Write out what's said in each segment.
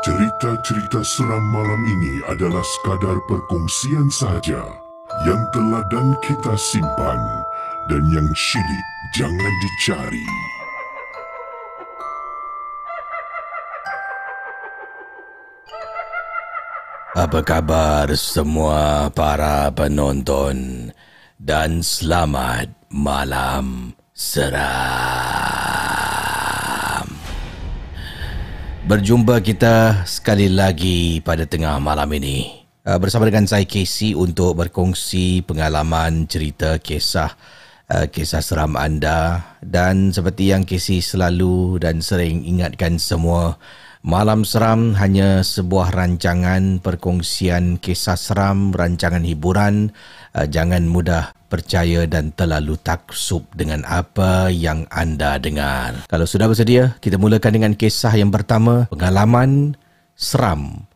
Cerita-cerita seram malam ini adalah sekadar perkongsian saja yang telah dan kita simpan dan yang syilid jangan dicari. Apa kabar semua para penonton dan selamat malam seram. Berjumpa kita sekali lagi pada tengah malam ini uh, bersama dengan saya Casey untuk berkongsi pengalaman cerita kisah uh, kisah seram anda dan seperti yang Casey selalu dan sering ingatkan semua Malam Seram hanya sebuah rancangan perkongsian kisah seram, rancangan hiburan. Uh, jangan mudah percaya dan terlalu taksub dengan apa yang anda dengar. Kalau sudah bersedia, kita mulakan dengan kisah yang pertama, pengalaman seram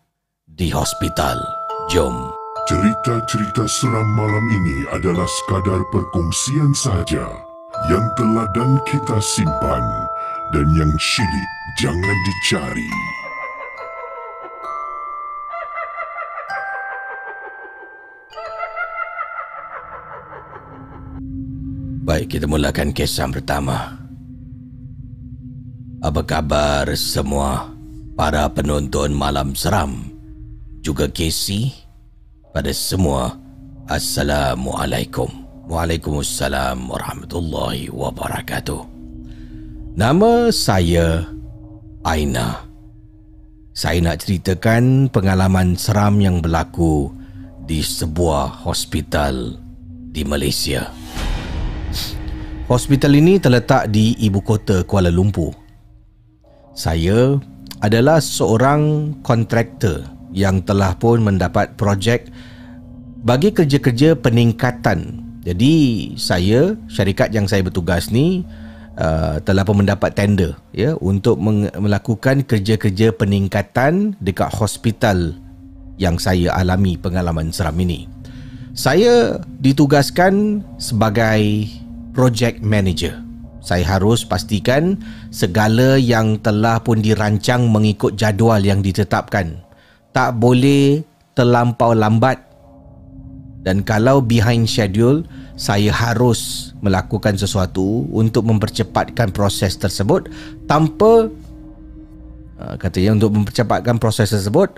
di hospital. Jom. Cerita-cerita seram malam ini adalah sekadar perkongsian saja yang telah dan kita simpan dan yang syilid jangan dicari. Baik, kita mulakan kisah pertama. Apa kabar semua para penonton malam seram? Juga Casey pada semua. Assalamualaikum. Waalaikumsalam warahmatullahi wabarakatuh. Nama saya Aina. Saya nak ceritakan pengalaman seram yang berlaku di sebuah hospital di Malaysia. Hospital ini terletak di ibu kota Kuala Lumpur. Saya adalah seorang kontraktor yang telah pun mendapat projek bagi kerja-kerja peningkatan. Jadi saya, syarikat yang saya bertugas ni uh, telah pun mendapat tender ya untuk melakukan kerja-kerja peningkatan dekat hospital yang saya alami pengalaman seram ini. Saya ditugaskan sebagai project manager. Saya harus pastikan segala yang telah pun dirancang mengikut jadual yang ditetapkan. Tak boleh terlampau lambat. Dan kalau behind schedule, saya harus melakukan sesuatu untuk mempercepatkan proses tersebut tanpa uh, katanya untuk mempercepatkan proses tersebut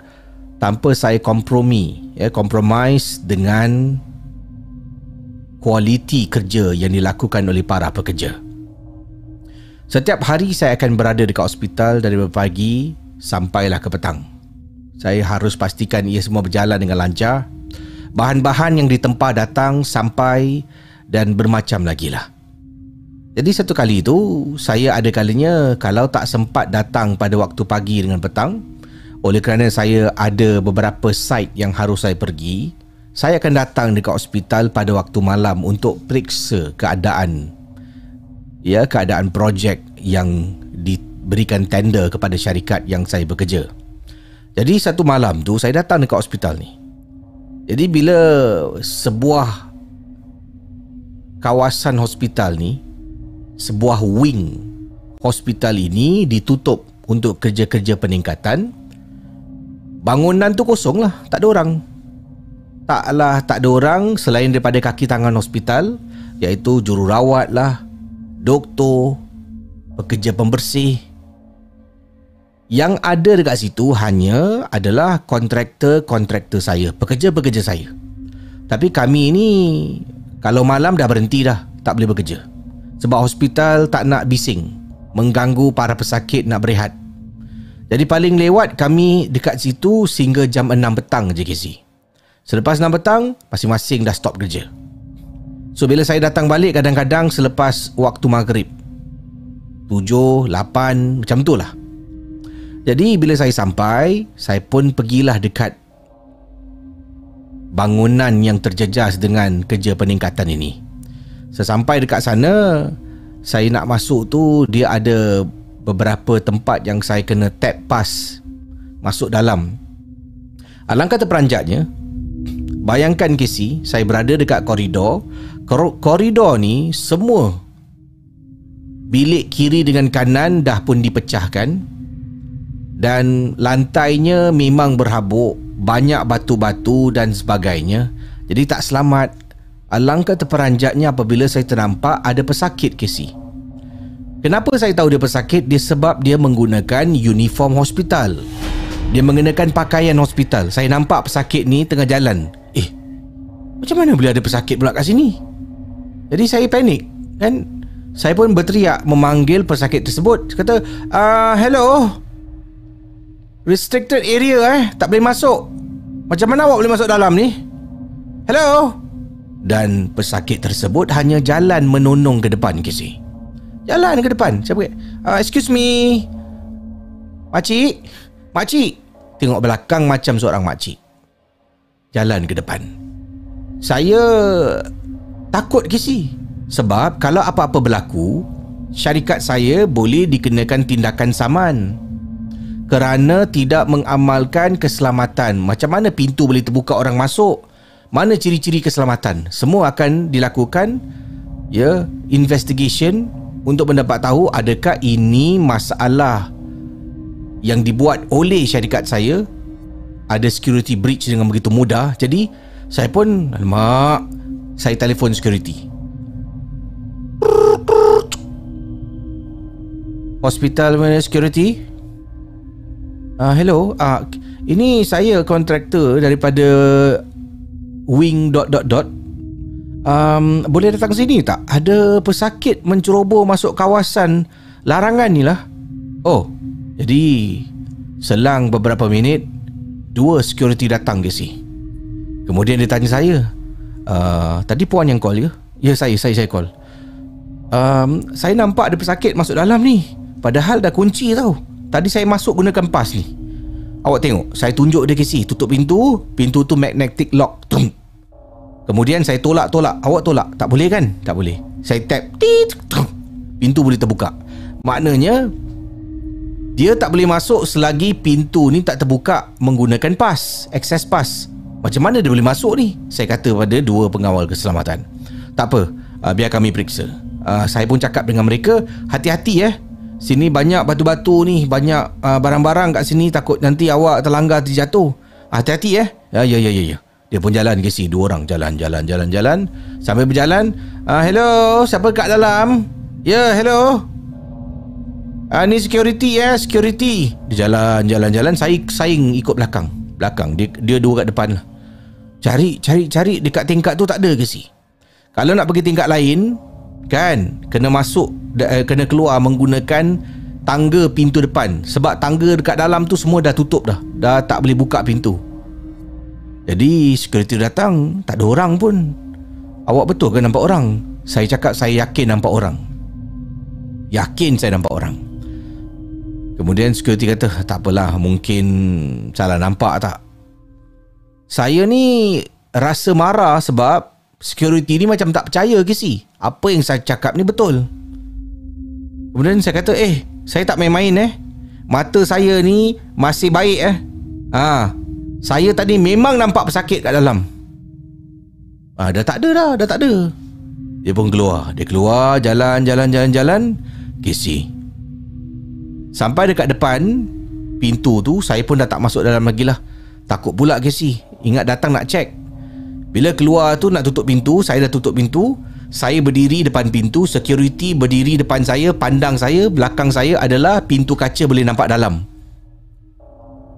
tanpa saya kompromi ya compromise dengan kualiti kerja yang dilakukan oleh para pekerja. Setiap hari saya akan berada dekat hospital dari pagi sampailah ke petang. Saya harus pastikan ia semua berjalan dengan lancar. Bahan-bahan yang ditempa datang sampai dan bermacam lagi lah. Jadi satu kali itu saya ada kalinya kalau tak sempat datang pada waktu pagi dengan petang oleh kerana saya ada beberapa site yang harus saya pergi saya akan datang dekat hospital pada waktu malam untuk periksa keadaan ya keadaan projek yang diberikan tender kepada syarikat yang saya bekerja. Jadi satu malam tu saya datang dekat hospital ni. Jadi bila sebuah kawasan hospital ni sebuah wing hospital ini ditutup untuk kerja-kerja peningkatan bangunan tu kosong lah tak ada orang taklah tak ada orang selain daripada kaki tangan hospital iaitu jururawat lah doktor pekerja pembersih yang ada dekat situ hanya adalah kontraktor-kontraktor saya, pekerja-pekerja saya. Tapi kami ni kalau malam dah berhenti dah, tak boleh bekerja. Sebab hospital tak nak bising, mengganggu para pesakit nak berehat. Jadi paling lewat kami dekat situ sehingga jam 6 petang je KC. Selepas 6 petang, masing-masing dah stop kerja. So bila saya datang balik kadang-kadang selepas waktu maghrib. 7, 8, macam tu lah. Jadi bila saya sampai, saya pun pergilah dekat bangunan yang terjejas dengan kerja peningkatan ini. Sesampai dekat sana, saya nak masuk tu dia ada beberapa tempat yang saya kena tap pass masuk dalam. Alangkah terperanjatnya, bayangkan Casey, saya berada dekat koridor. Koridor ni semua bilik kiri dengan kanan dah pun dipecahkan dan lantainya memang berhabuk, banyak batu-batu dan sebagainya. Jadi tak selamat. Alangkah terperanjatnya apabila saya ternampak ada pesakit Casey. Kenapa saya tahu dia pesakit? Dia sebab dia menggunakan uniform hospital. Dia mengenakan pakaian hospital. Saya nampak pesakit ni tengah jalan. Eh, macam mana boleh ada pesakit pula kat sini? Jadi saya panik kan? Saya pun berteriak memanggil pesakit tersebut. Kata, uh, hello, Restricted area eh Tak boleh masuk Macam mana awak boleh masuk dalam ni? Hello? Dan pesakit tersebut hanya jalan menonong ke depan Casey Jalan ke depan Siapa uh, Excuse me Makcik Makcik Tengok belakang macam seorang makcik Jalan ke depan Saya Takut Casey Sebab kalau apa-apa berlaku Syarikat saya boleh dikenakan tindakan saman kerana tidak mengamalkan keselamatan. Macam mana pintu boleh terbuka orang masuk? Mana ciri-ciri keselamatan? Semua akan dilakukan ya, investigation untuk mendapat tahu adakah ini masalah yang dibuat oleh syarikat saya ada security breach dengan begitu mudah. Jadi saya pun alamak saya telefon security. Hospital mana security? Uh, hello, uh, ini saya kontraktor daripada wing dot dot dot. Um, boleh datang sini tak? Ada pesakit menceroboh masuk kawasan larangan ni lah. Oh, jadi selang beberapa minit, dua security datang ke sini. Kemudian dia tanya saya, uh, tadi puan yang call ke? Ya, saya, saya, saya call. Um, saya nampak ada pesakit masuk dalam ni. Padahal dah kunci tau. Tadi saya masuk gunakan pas ni Awak tengok Saya tunjuk dia KC Tutup pintu Pintu tu magnetic lock Tum. Kemudian saya tolak-tolak Awak tolak Tak boleh kan? Tak boleh Saya tap. Pintu boleh terbuka Maknanya Dia tak boleh masuk Selagi pintu ni tak terbuka Menggunakan pas Access pas. Macam mana dia boleh masuk ni? Saya kata pada dua pengawal keselamatan. Tak apa uh, Biar kami periksa. Uh, Saya pun cakap dengan mereka Hati-hati eh. Sini banyak batu-batu ni Banyak uh, barang-barang kat sini. Takut nanti awak terlanggar terjatuh Hati-hati eh. Ya ya ya ya, ya. Dia pun jalan ke sini. Dua orang jalan jalan jalan jalan. Sampai berjalan uh, Hello Siapa kat dalam? Ya yeah, hello Ah ni security ya, eh, security. Dia jalan jalan jalan saya saing ikut belakang. Belakang dia dia dua kat depan lah. Cari cari cari dekat tingkat tu tak ada ke si? Kalau nak pergi tingkat lain, kan kena masuk uh, kena keluar menggunakan tangga pintu depan sebab tangga dekat dalam tu semua dah tutup dah dah tak boleh buka pintu jadi security datang tak ada orang pun awak betul ke nampak orang saya cakap saya yakin nampak orang yakin saya nampak orang kemudian security kata tak apalah mungkin salah nampak tak saya ni rasa marah sebab security ni macam tak percaya ke si apa yang saya cakap ni betul kemudian saya kata eh saya tak main-main eh mata saya ni masih baik eh Ah, saya tadi memang nampak pesakit kat dalam. Ah, dah tak ada dah, dah tak ada. Dia pun keluar. Dia keluar, jalan, jalan, jalan, jalan. Casey. Sampai dekat depan pintu tu, saya pun dah tak masuk dalam lagi lah. Takut pula Casey. Ingat datang nak cek. Bila keluar tu nak tutup pintu, saya dah tutup pintu. Saya berdiri depan pintu, security berdiri depan saya, pandang saya, belakang saya adalah pintu kaca boleh nampak dalam.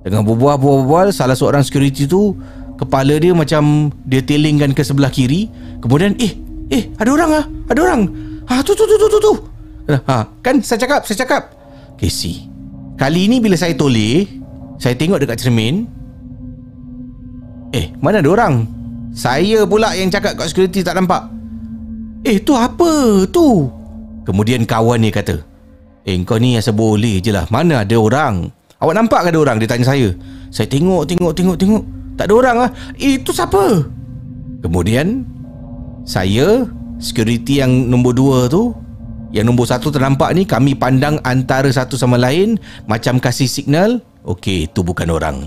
Dengan berbual-bual, salah seorang security tu kepala dia macam dia telingkan ke sebelah kiri. Kemudian, eh, eh, ada orang ah, ada orang. Ha, tu tu tu tu tu tu. Ha, kan saya cakap, saya cakap. Casey. Kali ini bila saya toleh, saya tengok dekat cermin. Eh, mana ada orang? Saya pula yang cakap kat security tak nampak. Eh tu apa? Tu? Kemudian kawan ni kata Eh kau ni asal boleh je lah. Mana ada orang? Awak nampak ke ada orang? Dia tanya saya. Saya tengok tengok tengok tengok. Tak ada orang lah. Eh itu siapa? Kemudian Saya Security yang nombor dua tu Yang nombor satu ternampak ni Kami pandang antara satu sama lain Macam kasih signal Okey itu bukan orang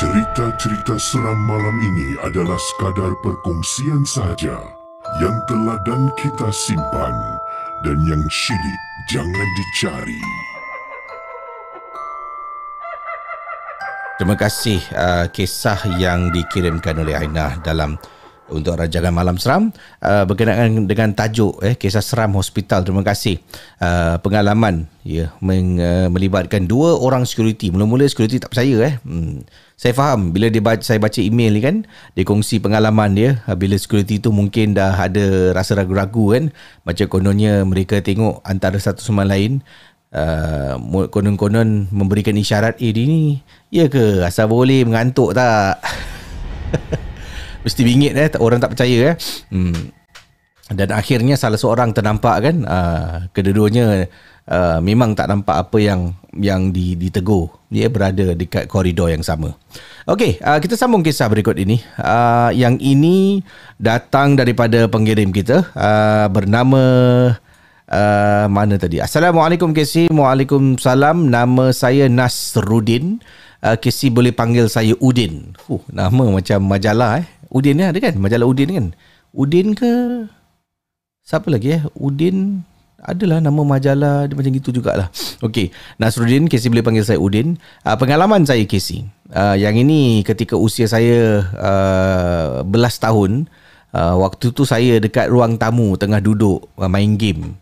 Cerita-cerita seram malam ini adalah sekadar perkongsian saja yang telah dan kita simpan dan yang syilid jangan dicari. Terima kasih uh, kisah yang dikirimkan oleh Aina dalam untuk rancangan malam seram uh, berkenaan dengan tajuk eh kisah seram hospital. Terima kasih. Uh, pengalaman ya meng, uh, melibatkan dua orang security mula-mula security tak percaya eh. Hmm. saya faham bila dia baca, saya baca email ni kan dia kongsi pengalaman dia uh, bila security tu mungkin dah ada rasa ragu-ragu kan. Macam kononnya mereka tengok antara satu sama lain Uh, konon-konon memberikan isyarat eh dia ni ya ke? Asal boleh mengantuk tak mesti bingit eh orang tak percaya eh hmm. dan akhirnya salah seorang ternampak kan uh, kedua-duanya uh, memang tak nampak apa yang yang ditegur dia berada dekat koridor yang sama Okey, uh, kita sambung kisah berikut ini. Uh, yang ini datang daripada pengirim kita uh, bernama uh, mana tadi? Assalamualaikum Casey. Waalaikumsalam. Nama saya Nasruddin. Uh, Casey boleh panggil saya Udin. Uh, nama macam majalah eh. Udin ni ada kan? Majalah Udin kan? Udin ke? Siapa lagi eh? Udin adalah nama majalah dia macam gitu jugalah. Okey, Nasruddin Casey boleh panggil saya Udin. Uh, pengalaman saya Casey. Uh, yang ini ketika usia saya uh, belas tahun, uh, waktu tu saya dekat ruang tamu tengah duduk uh, main game.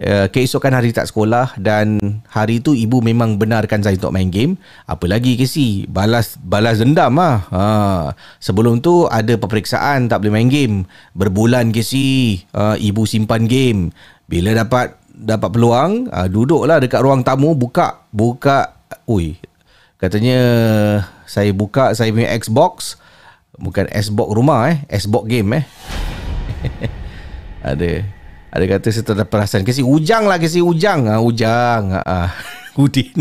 Uh, keesokan hari tak sekolah dan hari tu ibu memang benarkan saya untuk main game. Apa lagi Casey? Balas balas dendam lah. Ha. Sebelum tu ada peperiksaan tak boleh main game. Berbulan Casey. Uh, ibu simpan game. Bila dapat dapat peluang, uh, duduklah dekat ruang tamu buka buka. Ui, katanya saya buka saya punya Xbox. Bukan Xbox rumah eh, Xbox game eh. ada ada kata saya tak ada perasaan Kasi ujang lah Kasi ujang. Ha, Ujang. Ha, ha. Udin.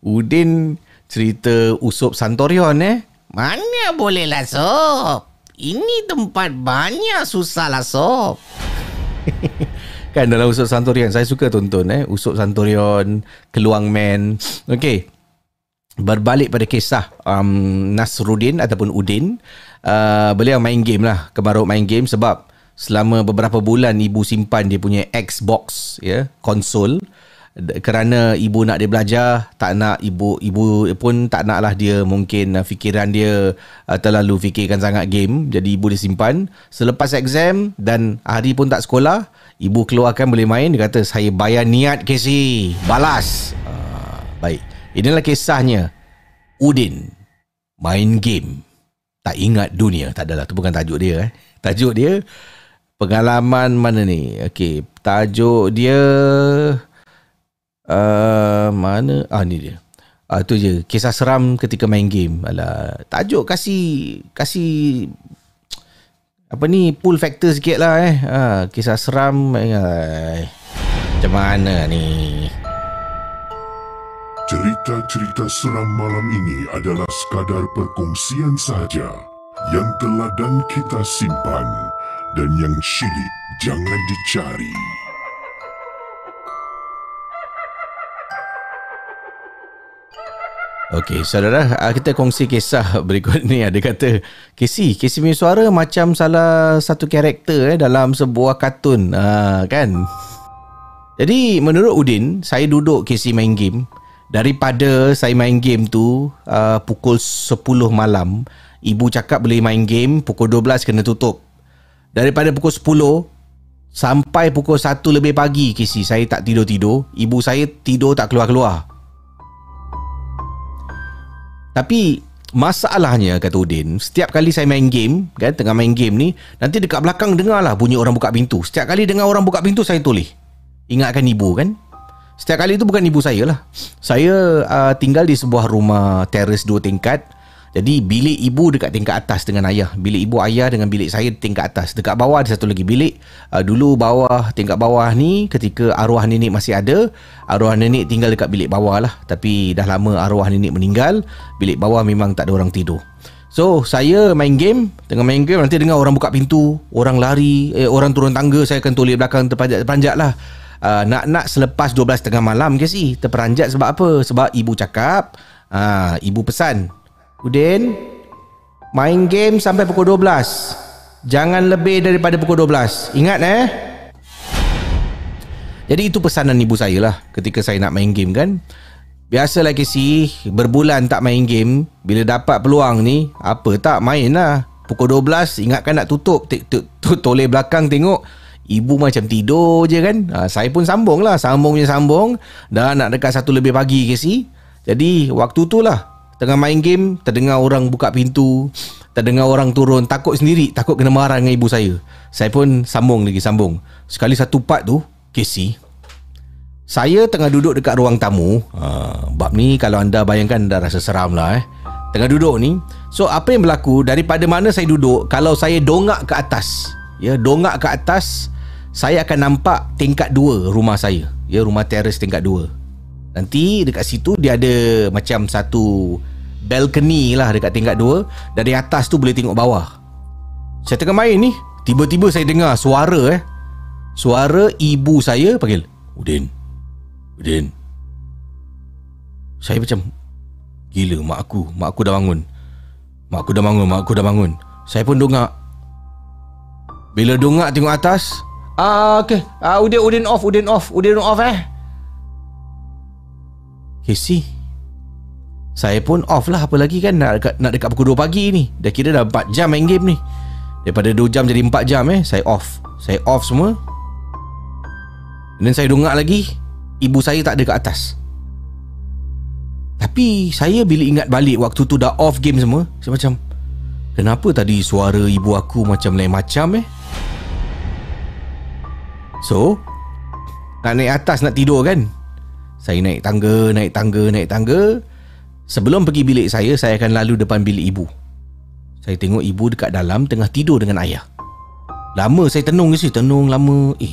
Udin Cerita Usup Santorion eh? Mana boleh lah sob? Ini tempat banyak susah lah sob. Kan dalam Usup Santorion Saya suka tonton eh? Usup Santorion Keluang Man. Okay Berbalik pada kisah um, Nasruddin Ataupun Udin uh, Beliau main game lah. Kemaruk main game Sebab selama beberapa bulan ibu simpan dia punya Xbox ya konsol. Kerana ibu nak dia belajar tak nak ibu ibu pun tak naklah dia mungkin uh, fikiran dia uh, terlalu fikirkan sangat game. Jadi ibu dia simpan. Selepas exam dan hari pun tak sekolah ibu keluarkan boleh main. Dia kata saya bayar niat Casey balas. Uh, baik. Inilah kisahnya. Udin main game. Tak ingat dunia. Tak adalah tu bukan tajuk dia eh. Tajuk dia pengalaman mana ni? Okey, tajuk dia uh, mana? Ah ni dia. Ah tu je, kisah seram ketika main game. Alah, tajuk kasih kasih apa ni pull factor sikit lah eh. Ah, kisah seram eh. Macam mana ni? Cerita-cerita seram malam ini adalah sekadar perkongsian saja yang telah dan kita simpan dan yang syilid jangan dicari. Okey, saudara, ah, kita kongsi kisah berikut ni. Ada kata, Casey, Casey punya suara macam salah satu karakter eh, dalam sebuah kartun. Ha, kan? Jadi, menurut Udin, saya duduk Casey main game. Daripada saya main game tu, uh, pukul 10 malam, ibu cakap boleh main game, pukul 12 kena tutup. Daripada pukul 10, sampai pukul 1 lebih pagi, Casey, saya tak tidur-tidur. Ibu saya tidur tak keluar-keluar. Tapi masalahnya kata Udin, setiap kali saya main game, kan tengah main game ni, nanti dekat belakang dengarlah bunyi orang buka pintu. Setiap kali dengar orang buka pintu saya toleh. Ingatkan ibu kan? Setiap kali itu bukan ibu saya lah. Saya uh, tinggal di sebuah rumah teres dua tingkat. Jadi bilik ibu dekat tingkat atas dengan ayah. Bilik ibu ayah dengan bilik saya tingkat atas. Dekat bawah ada satu lagi bilik. Uh, dulu bawah tingkat bawah ni ketika arwah nenek masih ada, arwah nenek tinggal dekat bilik bawah lah. Tapi dah lama arwah nenek meninggal, bilik bawah memang tak ada orang tidur. So saya main game Tengah main game Nanti dengar orang buka pintu Orang lari eh, Orang turun tangga Saya akan toilet belakang Terpanjat-terpanjat lah uh, Nak-nak selepas 12 tengah malam ke si Terperanjat sebab apa Sebab ibu cakap uh, Ibu pesan Udin Main game sampai pukul 12 Jangan lebih daripada pukul 12 Ingat eh? Jadi itu pesanan ibu saya lah Ketika saya nak main game kan? Biasalah Casey Berbulan tak main game Bila dapat peluang ni Apa tak main lah. Pukul 12 Ingatkan nak tutup Toleh belakang tengok. Ibu macam tidur je kan? Ha, Saya pun sambung lah Sambung punya sambung. Dan nak dekat satu lebih pagi Casey Jadi waktu tu lah Tengah main game Terdengar orang buka pintu Terdengar orang turun. Takut sendiri Takut kena marah dengan ibu saya. Saya pun sambung lagi sambung. Sekali satu part tu Casey Saya tengah duduk dekat ruang tamu. Ha, Bab ni kalau anda bayangkan Dah rasa seram lah eh. Tengah duduk ni. So apa yang berlaku? Daripada mana saya duduk Kalau saya dongak ke atas Ya dongak ke atas Saya akan nampak Tingkat dua rumah saya. Ya rumah teres tingkat dua Nanti dekat situ dia ada macam satu balcony lah dekat tingkat dua. Dari atas tu boleh tengok bawah. Saya tengah main ni, tiba-tiba saya dengar suara eh. Suara ibu saya panggil, Udin. Udin. Saya macam, gila mak aku, mak aku dah bangun. Mak aku dah bangun, mak aku dah bangun. Saya pun dongak. Bila dongak tengok atas, Ah, okay. Ah, Udin, Udin off, Udin off, Udin off eh. Casey Saya pun off lah. Apa lagi kan Nak dekat, nak dekat pukul 2 pagi ni? Dah kira dah 4 jam main game ni. Daripada 2 jam jadi 4 jam eh Saya off. Saya off semua. Dan saya dongak lagi Ibu saya tak ada kat atas. Tapi Saya bila ingat balik Waktu tu dah off game semua Saya macam Kenapa tadi suara ibu aku Macam lain macam eh? So Nak naik atas nak tidur kan saya naik tangga, naik tangga, naik tangga. Sebelum pergi bilik saya, saya akan lalu depan bilik ibu. Saya tengok ibu dekat dalam tengah tidur dengan ayah. Lama saya tenung sih, tenung lama. Eh,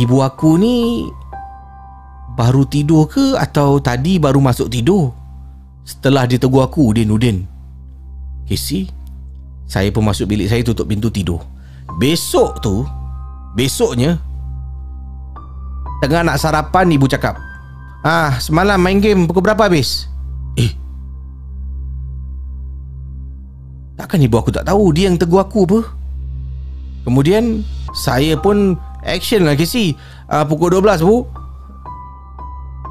ibu aku ni baru tidur ke atau tadi baru masuk tidur? Setelah dia tegur aku, Udin, Udin. Casey, saya pun masuk bilik saya tutup pintu tidur. Besok tu, besoknya Tengah nak sarapan ibu cakap. Ah, semalam main game pukul berapa habis? Eh. Takkan ibu aku tak tahu? Dia yang tegur aku apa? Kemudian saya pun action lah Casey. Uh, Pukul 12 bu.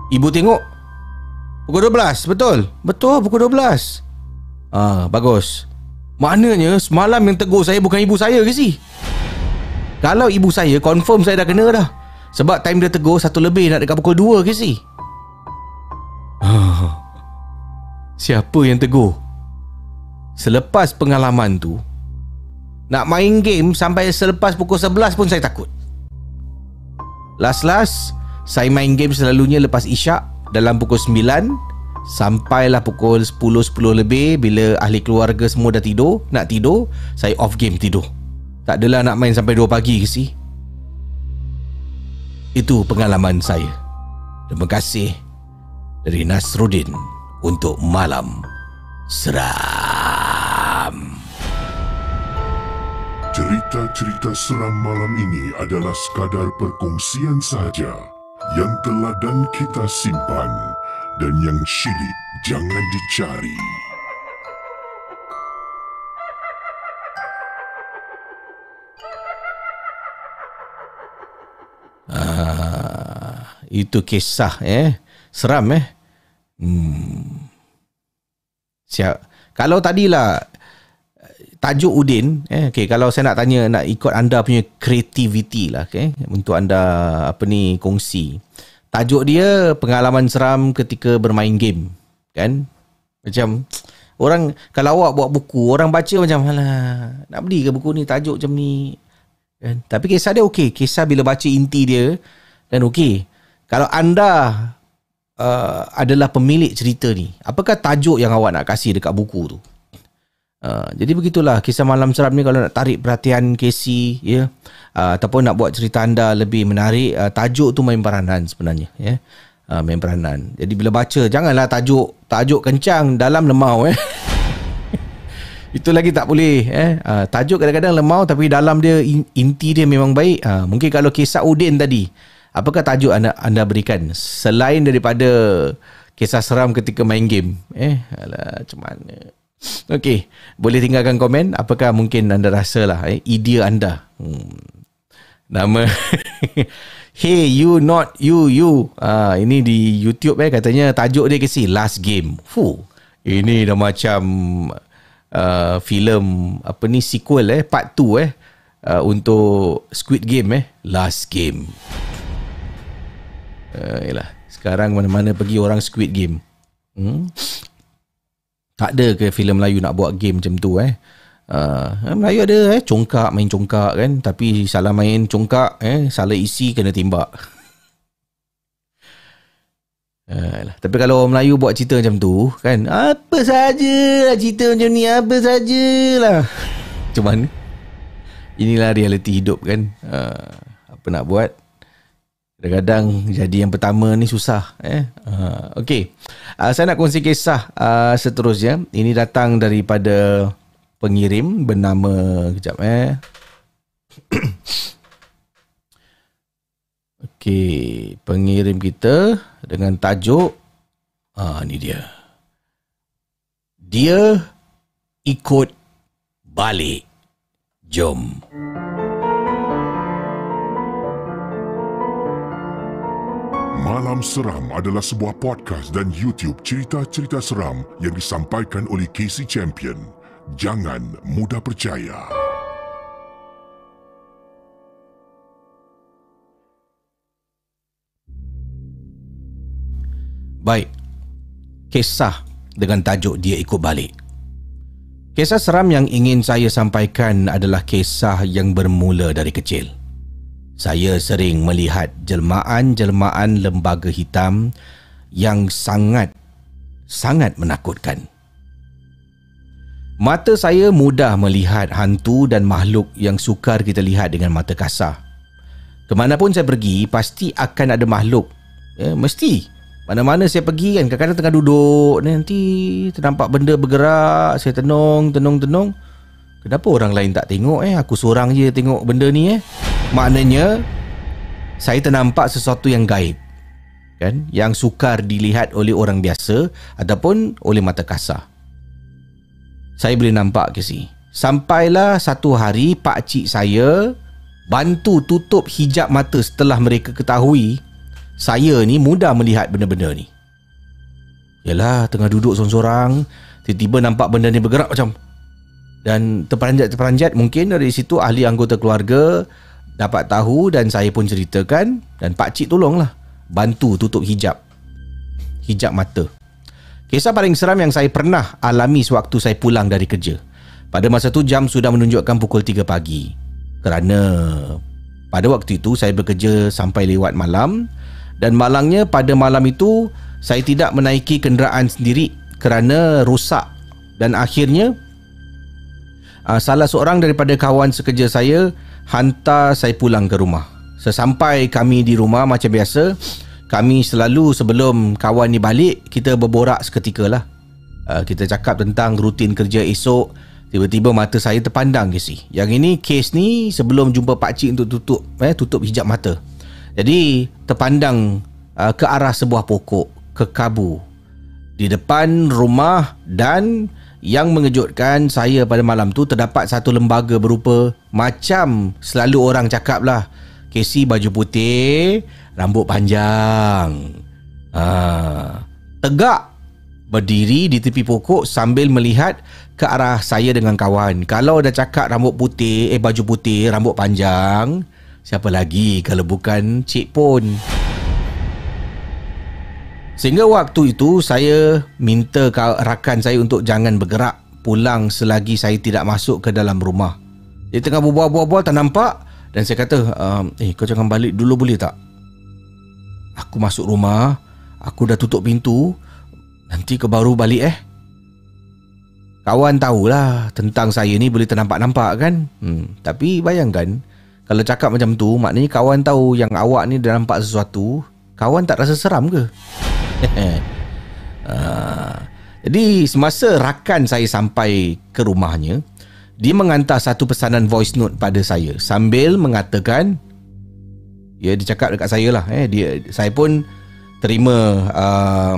Ibu tengok. Pukul 12 betul? Betul pukul 12 Ah, bagus. Maknanya semalam yang tegur saya bukan ibu saya si? Kalau ibu saya confirm saya dah kena dah sebab time dia tegur Satu lebih nak dekat pukul 2 ke si? Siapa yang tegur? Selepas pengalaman tu Nak main game Sampai selepas pukul 11 pun saya takut. Last-last Saya main game selalunya lepas isyak Dalam pukul 9 Sampailah pukul 10-10 lebih Bila ahli keluarga semua dah tidur Nak tidur Saya off game tidur. Tak adalah nak main sampai 2 pagi ke si itu pengalaman saya. Terima kasih dari Nasruddin untuk malam seram. Cerita-cerita seram malam ini adalah sekadar perkongsian sahaja yang telah dan kita simpan dan yang syilid jangan dicari. Ah, itu kisah eh. Seram eh. Hmm. Siap. Kalau tadilah tajuk Udin eh okey kalau saya nak tanya nak ikut anda punya creativity lah okey untuk anda apa ni kongsi. Tajuk dia pengalaman seram ketika bermain game kan? Macam orang kalau awak buat buku orang baca macam alah nak beli ke buku ni tajuk macam ni kan? Tapi kisah dia okey, kisah bila baca inti dia kan okey. Kalau anda uh, adalah pemilik cerita ni, apakah tajuk yang awak nak kasih dekat buku tu? Uh, jadi begitulah kisah malam seram ni kalau nak tarik perhatian Casey ya uh, ataupun nak buat cerita anda lebih menarik uh, tajuk tu main peranan sebenarnya ya uh, main peranan jadi bila baca janganlah tajuk tajuk kencang dalam lemau eh itu lagi tak boleh eh uh, tajuk kadang-kadang lemau tapi dalam dia inti dia memang baik uh, mungkin kalau kisah Udin tadi apakah tajuk anda anda berikan selain daripada kisah seram ketika main game eh alah macam mana Okey, boleh tinggalkan komen apakah mungkin anda rasa lah eh, idea anda. Hmm. Nama Hey you not you you. Ah ini di YouTube eh katanya tajuk dia kasi Last Game. Fu. Ini dah macam uh, filem apa ni sequel eh part 2 eh uh, untuk Squid Game eh Last Game. Uh, yalah, sekarang mana-mana pergi orang Squid Game. Hmm. Tak ada ke filem Melayu nak buat game macam tu eh. Uh, Melayu ada eh congkak main congkak kan tapi salah main congkak eh salah isi kena timbak. Uh, tapi kalau orang Melayu buat cerita macam tu kan apa saja cerita macam ni apa sajalah. Macam mana? Inilah realiti hidup kan. Uh, apa nak buat? Kadang-kadang jadi yang pertama ni susah eh. Uh, Okey. Uh, saya nak kongsi kisah uh, seterusnya. Ini datang daripada pengirim bernama kejap eh. Okey, pengirim kita dengan tajuk ah ni dia. Dia ikut balik. Jom. Malam Seram adalah sebuah podcast dan YouTube cerita-cerita seram yang disampaikan oleh Casey Champion. Jangan mudah percaya. Baik. Kisah dengan tajuk dia ikut balik. Kisah seram yang ingin saya sampaikan adalah kisah yang bermula dari kecil. Saya sering melihat jelmaan-jelmaan lembaga hitam yang sangat sangat menakutkan. Mata saya mudah melihat hantu dan makhluk yang sukar kita lihat dengan mata kasar. Kemanapun saya pergi, pasti akan ada makhluk. Ya, mesti. Mana-mana saya pergi kan, kadang-kadang tengah duduk, nanti ternampak benda bergerak, saya tenung, tenung, tenung. Kenapa orang lain tak tengok eh? Aku seorang je tengok benda ni eh. Maknanya saya ternampak sesuatu yang gaib. Kan? Yang sukar dilihat oleh orang biasa ataupun oleh mata kasar. Saya boleh nampak ke si. Sampailah satu hari pak cik saya bantu tutup hijab mata setelah mereka ketahui saya ni mudah melihat benda-benda ni. Yalah, tengah duduk seorang-seorang, tiba-tiba nampak benda ni bergerak macam. Dan terperanjat-terperanjat mungkin dari situ ahli anggota keluarga dapat tahu dan saya pun ceritakan. Dan pak cik tolonglah bantu tutup hijab. Hijab mata. Kisah paling seram yang saya pernah alami sewaktu saya pulang dari kerja. Pada masa tu jam sudah menunjukkan pukul 3 pagi. Kerana pada waktu itu saya bekerja sampai lewat malam dan malangnya pada malam itu saya tidak menaiki kenderaan sendiri kerana rusak dan akhirnya uh, salah seorang daripada kawan sekerja saya hantar saya pulang ke rumah. Sesampai kami di rumah macam biasa, kami selalu sebelum kawan ni balik, kita berborak seketika lah. Uh, kita cakap tentang rutin kerja esok, tiba-tiba mata saya terpandang ke si. Yang ini kes ni sebelum jumpa pak cik untuk tutup eh tutup hijab mata. Jadi terpandang uh, ke arah sebuah pokok. kekabu. Di depan rumah dan yang mengejutkan saya pada malam tu terdapat satu lembaga berupa macam selalu orang cakap lah. Casey baju putih rambut panjang. Ha, tegak berdiri di tepi pokok sambil melihat ke arah saya dengan kawan. Kalau dah cakap rambut putih eh baju putih rambut panjang siapa lagi kalau bukan cik pun Sehingga waktu itu saya minta rakan saya untuk jangan bergerak pulang selagi saya tidak masuk ke dalam rumah. Dia tengah berbual-bual tak nampak dan saya kata, ehm, "Eh, kau jangan balik dulu boleh tak?" Aku masuk rumah, aku dah tutup pintu. Nanti kau baru balik eh. Kawan tahulah tentang saya ni boleh ternampak-nampak kan? Hmm, tapi bayangkan kalau cakap macam tu, maknanya kawan tahu yang awak ni dah nampak sesuatu, kawan tak rasa seram ke? uh, jadi semasa rakan saya sampai ke rumahnya, dia mengantar satu pesanan voice note pada saya sambil mengatakan ya dia cakap dekat saya lah eh dia saya pun terima uh,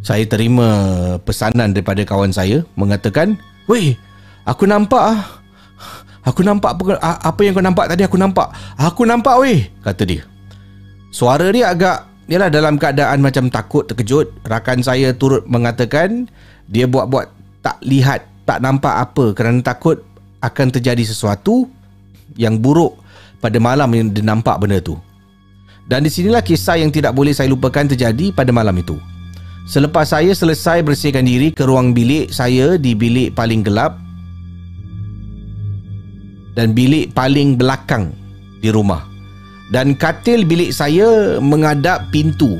saya terima pesanan daripada kawan saya mengatakan, "Weh, aku nampak ah. Aku nampak apa, apa yang kau nampak tadi aku nampak. Aku nampak weh," kata dia. Suara dia agak Yalah dalam keadaan macam takut, terkejut, rakan saya turut mengatakan dia buat-buat tak lihat, tak nampak apa kerana takut akan terjadi sesuatu yang buruk pada malam yang dia nampak benda tu. Dan di sinilah kisah yang tidak boleh saya lupakan terjadi pada malam itu. Selepas saya selesai bersihkan diri ke ruang bilik saya di bilik paling gelap dan bilik paling belakang di rumah. Dan katil bilik saya mengadap pintu.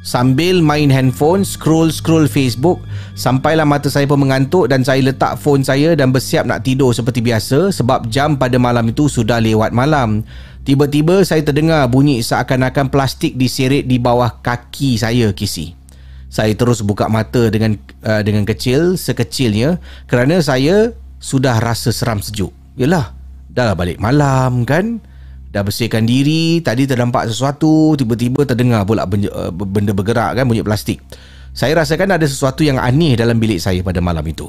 Sambil main handphone scroll-scroll Facebook sampailah mata saya pun mengantuk dan saya letak phone saya dan bersiap nak tidur seperti biasa sebab jam pada malam itu sudah lewat malam. Tiba-tiba saya terdengar bunyi seakan-akan plastik diseret di bawah kaki saya kisi. Saya terus buka mata dengan uh, dengan kecil sekecilnya kerana saya sudah rasa seram sejuk. Yalah dah balik malam kan. Dah bersihkan diri. Tadi terdampak sesuatu. Tiba-tiba terdengar pula eh, benda bergerak kan Bunyi plastik. Saya rasakan ada sesuatu yang aneh Dalam bilik saya pada malam itu.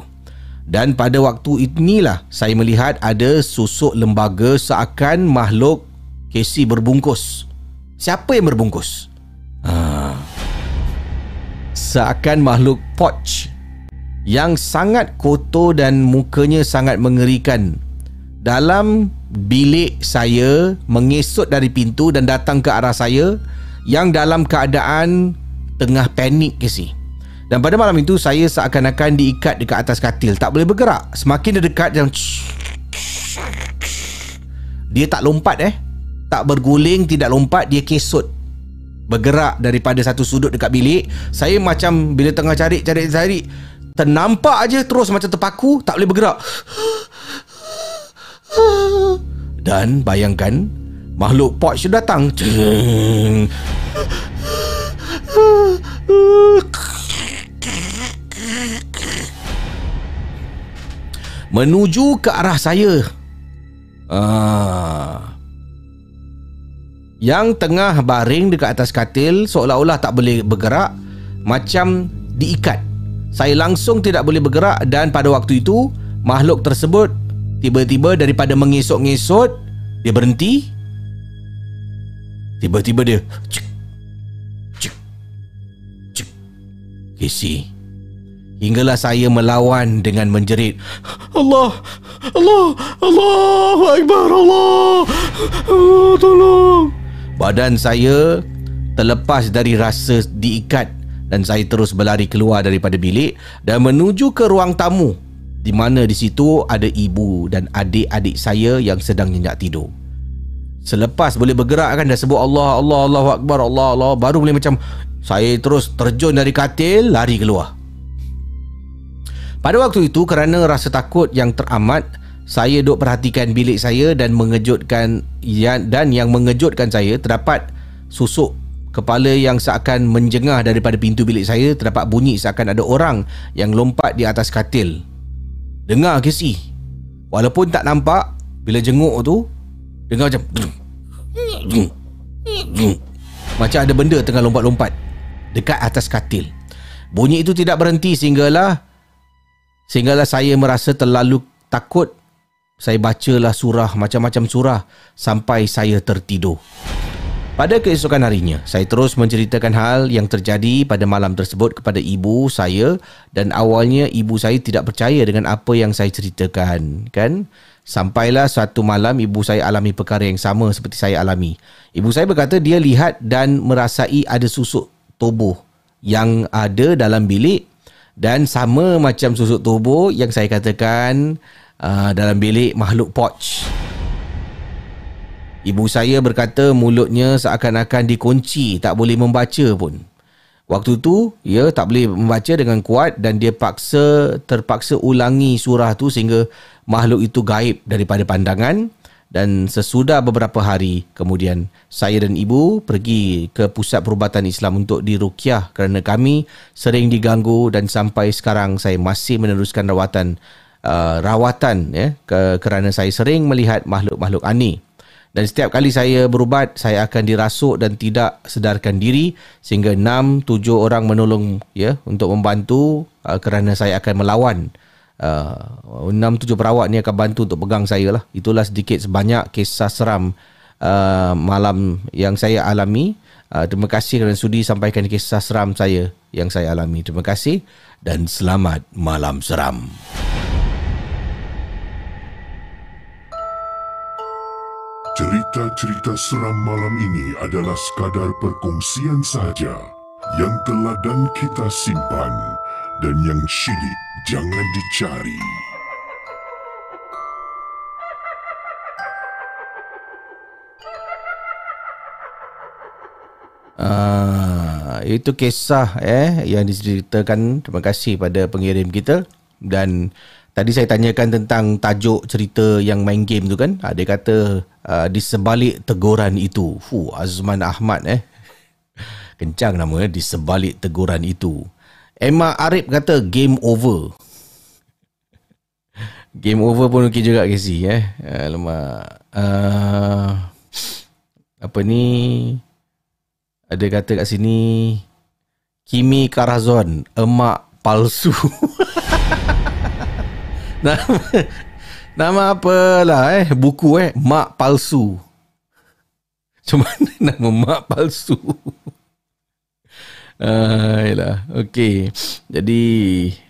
Dan pada waktu inilah Saya melihat ada susuk lembaga Seakan makhluk Casey berbungkus. Siapa yang berbungkus? Ha. Seakan makhluk Poch Yang sangat kotor dan mukanya sangat mengerikan Dalam bilik saya mengesot dari pintu dan datang ke arah saya yang dalam keadaan tengah panik ke si. Dan pada malam itu saya seakan-akan diikat dekat atas katil, tak boleh bergerak. Semakin dia dekat dia dia tak lompat eh. Tak berguling, tidak lompat, dia kesot. Bergerak daripada satu sudut dekat bilik. Saya macam bila tengah cari cari cari ternampak aja terus macam terpaku, tak boleh bergerak. Dan bayangkan Makhluk Poch datang. Menuju ke arah saya. Ah. Yang tengah baring dekat atas katil Seolah-olah tak boleh bergerak Macam diikat. Saya langsung tidak boleh bergerak Dan pada waktu itu Makhluk tersebut Tiba-tiba daripada mengesot-ngesot Dia berhenti. Tiba-tiba dia Cik Cik Cik Casey Hinggalah saya melawan dengan menjerit Allah Allah Allah Akbar Allah oh, Tolong. Badan saya terlepas dari rasa diikat dan saya terus berlari keluar daripada bilik dan menuju ke ruang tamu di mana di situ ada ibu dan adik-adik saya yang sedang nyenyak tidur. Selepas boleh bergerak kan dah sebut Allah Allah Allah Akbar Allah Allah baru boleh macam saya terus terjun dari katil lari keluar. Pada waktu itu kerana rasa takut yang teramat saya duk perhatikan bilik saya dan mengejutkan dan yang mengejutkan saya terdapat susuk kepala yang seakan menjengah daripada pintu bilik saya terdapat bunyi seakan ada orang yang lompat di atas katil Dengar ke si Walaupun tak nampak Bila jenguk tu Dengar macam Macam ada benda tengah lompat-lompat dekat atas katil. Bunyi itu tidak berhenti sehinggalah sehinggalah saya merasa terlalu takut. Saya bacalah surah macam-macam surah sampai saya tertidur. Pada keesokan harinya, saya terus menceritakan hal yang terjadi pada malam tersebut kepada ibu saya dan awalnya ibu saya tidak percaya dengan apa yang saya ceritakan, kan? Sampailah satu malam ibu saya alami perkara yang sama seperti saya alami. Ibu saya berkata dia lihat dan merasai ada susuk tubuh yang ada dalam bilik dan sama macam susuk tubuh yang saya katakan uh, dalam bilik makhluk pouch. Ibu saya berkata mulutnya seakan-akan dikunci, tak boleh membaca pun. Waktu tu, ia tak boleh membaca dengan kuat dan dia paksa terpaksa ulangi surah tu sehingga makhluk itu gaib daripada pandangan dan sesudah beberapa hari kemudian saya dan ibu pergi ke pusat perubatan Islam untuk dirukyah kerana kami sering diganggu dan sampai sekarang saya masih meneruskan rawatan uh, rawatan ya ke, kerana saya sering melihat makhluk-makhluk aneh dan setiap kali saya berubat saya akan dirasuk dan tidak sedarkan diri sehingga 6 7 orang menolong ya untuk membantu uh, kerana saya akan melawan uh, 6 7 perawat ni akan bantu untuk pegang saya lah. Itulah sedikit sebanyak kisah seram uh, malam yang saya alami. Uh, terima kasih kerana sudi sampaikan kisah seram saya yang saya alami. Terima kasih dan selamat malam seram Cerita-cerita seram malam ini adalah sekadar perkongsian saja yang telah dan kita simpan dan yang syilid jangan dicari. Ah, itu kisah eh yang diceritakan. Terima kasih pada pengirim kita dan Tadi saya tanyakan tentang tajuk cerita yang main game tu kan. Ah, dia kata uh, di sebalik teguran itu. Fu Azman Ahmad eh. Kencang nama eh. Di sebalik teguran itu. Emma Arif kata game over. Game over pun okey juga Casey eh. Alamak. Uh, apa ni? Ada kata kat sini. Kimi Karazon. Emak palsu. Nama, nama apalah eh buku eh mak palsu. Macam mana nama mak palsu? Ah, uh, Okey. Jadi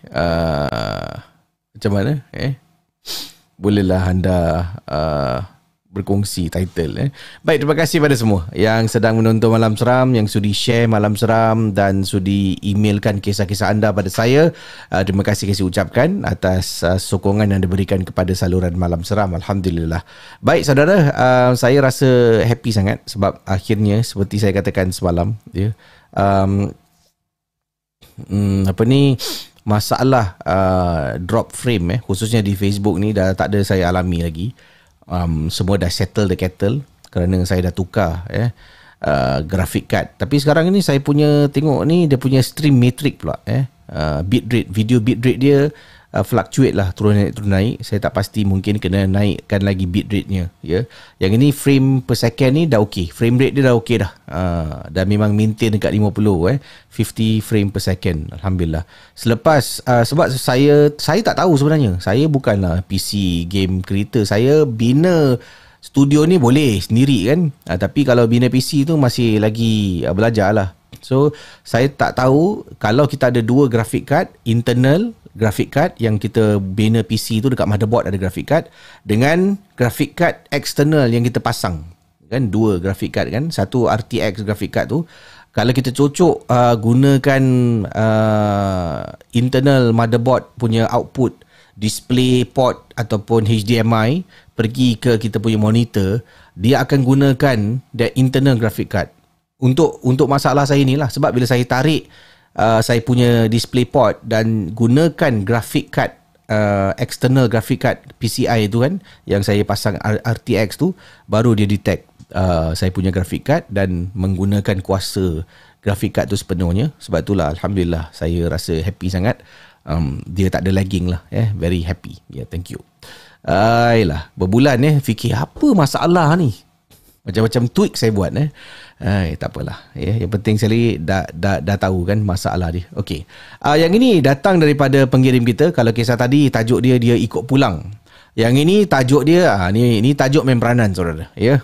uh, macam mana eh? Bolehlah anda uh, berkongsi title eh. Baik, terima kasih pada semua yang sedang menonton Malam Seram, yang sudi share Malam Seram dan sudi emailkan kisah-kisah anda pada saya. Uh, terima kasih kasih ucapkan atas uh, sokongan yang diberikan kepada saluran Malam Seram. Alhamdulillah. Baik, saudara, uh, saya rasa happy sangat sebab akhirnya seperti saya katakan semalam, ya. Um, hmm, apa ni masalah uh, drop frame eh khususnya di Facebook ni dah tak ada saya alami lagi um, semua dah settle the kettle kerana saya dah tukar eh uh, graphic card. Tapi sekarang ni saya punya tengok ni dia punya stream matrix pula eh. Uh, bitrate video bitrate dia uh, fluctuate lah turun naik turun naik. Saya tak pasti mungkin kena naikkan lagi bitrate-nya ya. Yang ini frame per second ni dah okey. Frame rate dia dah okey dah. Uh, dah memang maintain dekat 50 eh. 50 frame per second alhamdulillah. Selepas uh, sebab saya saya tak tahu sebenarnya. Saya bukanlah PC game creator. Saya bina studio ni boleh sendiri kan? Uh, tapi kalau bina PC tu masih lagi uh, belajar lah. So saya tak tahu kalau kita ada dua graphic card internal graphic card yang kita bina PC tu dekat motherboard ada graphic card dengan graphic card external yang kita pasang. Kan dua graphic card kan satu RTX graphic card tu. Kalau kita cocok uh, gunakan uh, internal motherboard punya output display port ataupun HDMI pergi ke kita punya monitor dia akan gunakan that internal graphic card. Untuk untuk masalah saya ni lah. Sebab bila saya tarik uh, saya punya display port dan gunakan graphic card uh, external graphic card PCI tu kan yang saya pasang RTX tu baru dia detect uh, saya punya graphic card dan menggunakan kuasa graphic card tu sepenuhnya. Sebab itulah alhamdulillah saya rasa happy sangat. Um, dia tak ada lagging lah eh very happy. Yeah thank you. Ayolah, berbulan eh fikir apa masalah ni? Macam-macam tweak saya buat eh. Hai, tak apalah. Ya, yang penting sekali dah, dah, dah tahu kan masalah dia. Okey. Uh, yang ini datang daripada pengirim kita. Kalau kisah tadi tajuk dia dia ikut pulang. Yang ini tajuk dia ah ni ni tajuk membranan saudara. Ya.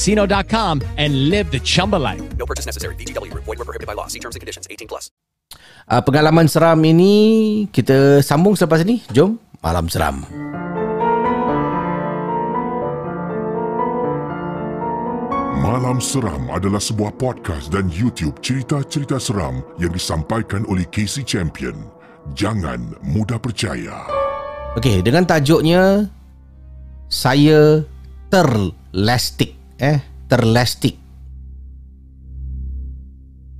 chumbacasino.com and live the Chumba life. No purchase necessary. VGW Group. Void were prohibited by law. See terms and conditions. 18 plus. Uh, pengalaman seram ini kita sambung selepas ini. Jom, malam seram. Malam Seram adalah sebuah podcast dan YouTube cerita-cerita seram yang disampaikan oleh Casey Champion. Jangan mudah percaya. Okey, dengan tajuknya saya terlastik eh terlastik.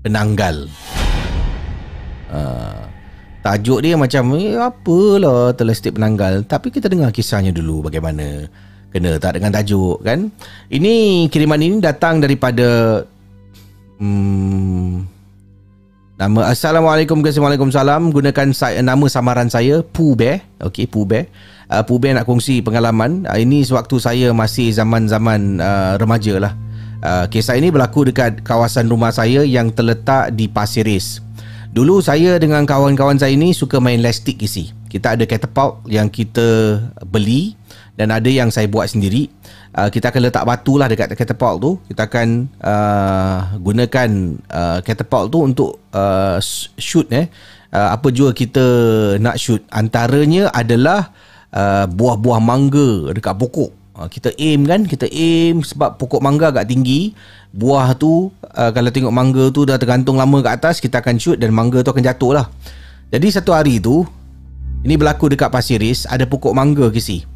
Penanggal. Uh, tajuk dia macam eh, apalah terlastik penanggal? Tapi kita dengar kisahnya dulu bagaimana kena tak dengan tajuk kan? Ini kiriman ini datang daripada hmm, nama Assalamualaikum Waalaikumsalam gunakan saya, nama samaran saya Pooh Bear. Ok Pooh Bear. Uh, Pooh Bear nak kongsi pengalaman. Uh, ini sewaktu saya masih zaman-zaman uh, remaja lah. Uh, kisah ini berlaku dekat kawasan rumah saya yang terletak di Pasir Ris. Dulu saya dengan kawan-kawan saya ni suka main lastik isi. Kita ada catapult yang kita beli dan ada yang saya buat sendiri. Uh, kita akan letak batu lah dekat catapult tu. Kita akan uh, gunakan uh, catapult tu untuk uh, shoot eh. Uh, apa jua kita nak shoot. Antaranya adalah uh, buah-buah mangga dekat pokok. Kita aim kan, kita aim sebab pokok mangga agak tinggi buah tu uh, kalau tengok mangga tu dah tergantung lama kat atas kita akan shoot dan mangga tu akan jatuh lah jadi satu hari tu ini berlaku dekat Pasir Ris ada pokok mangga kisi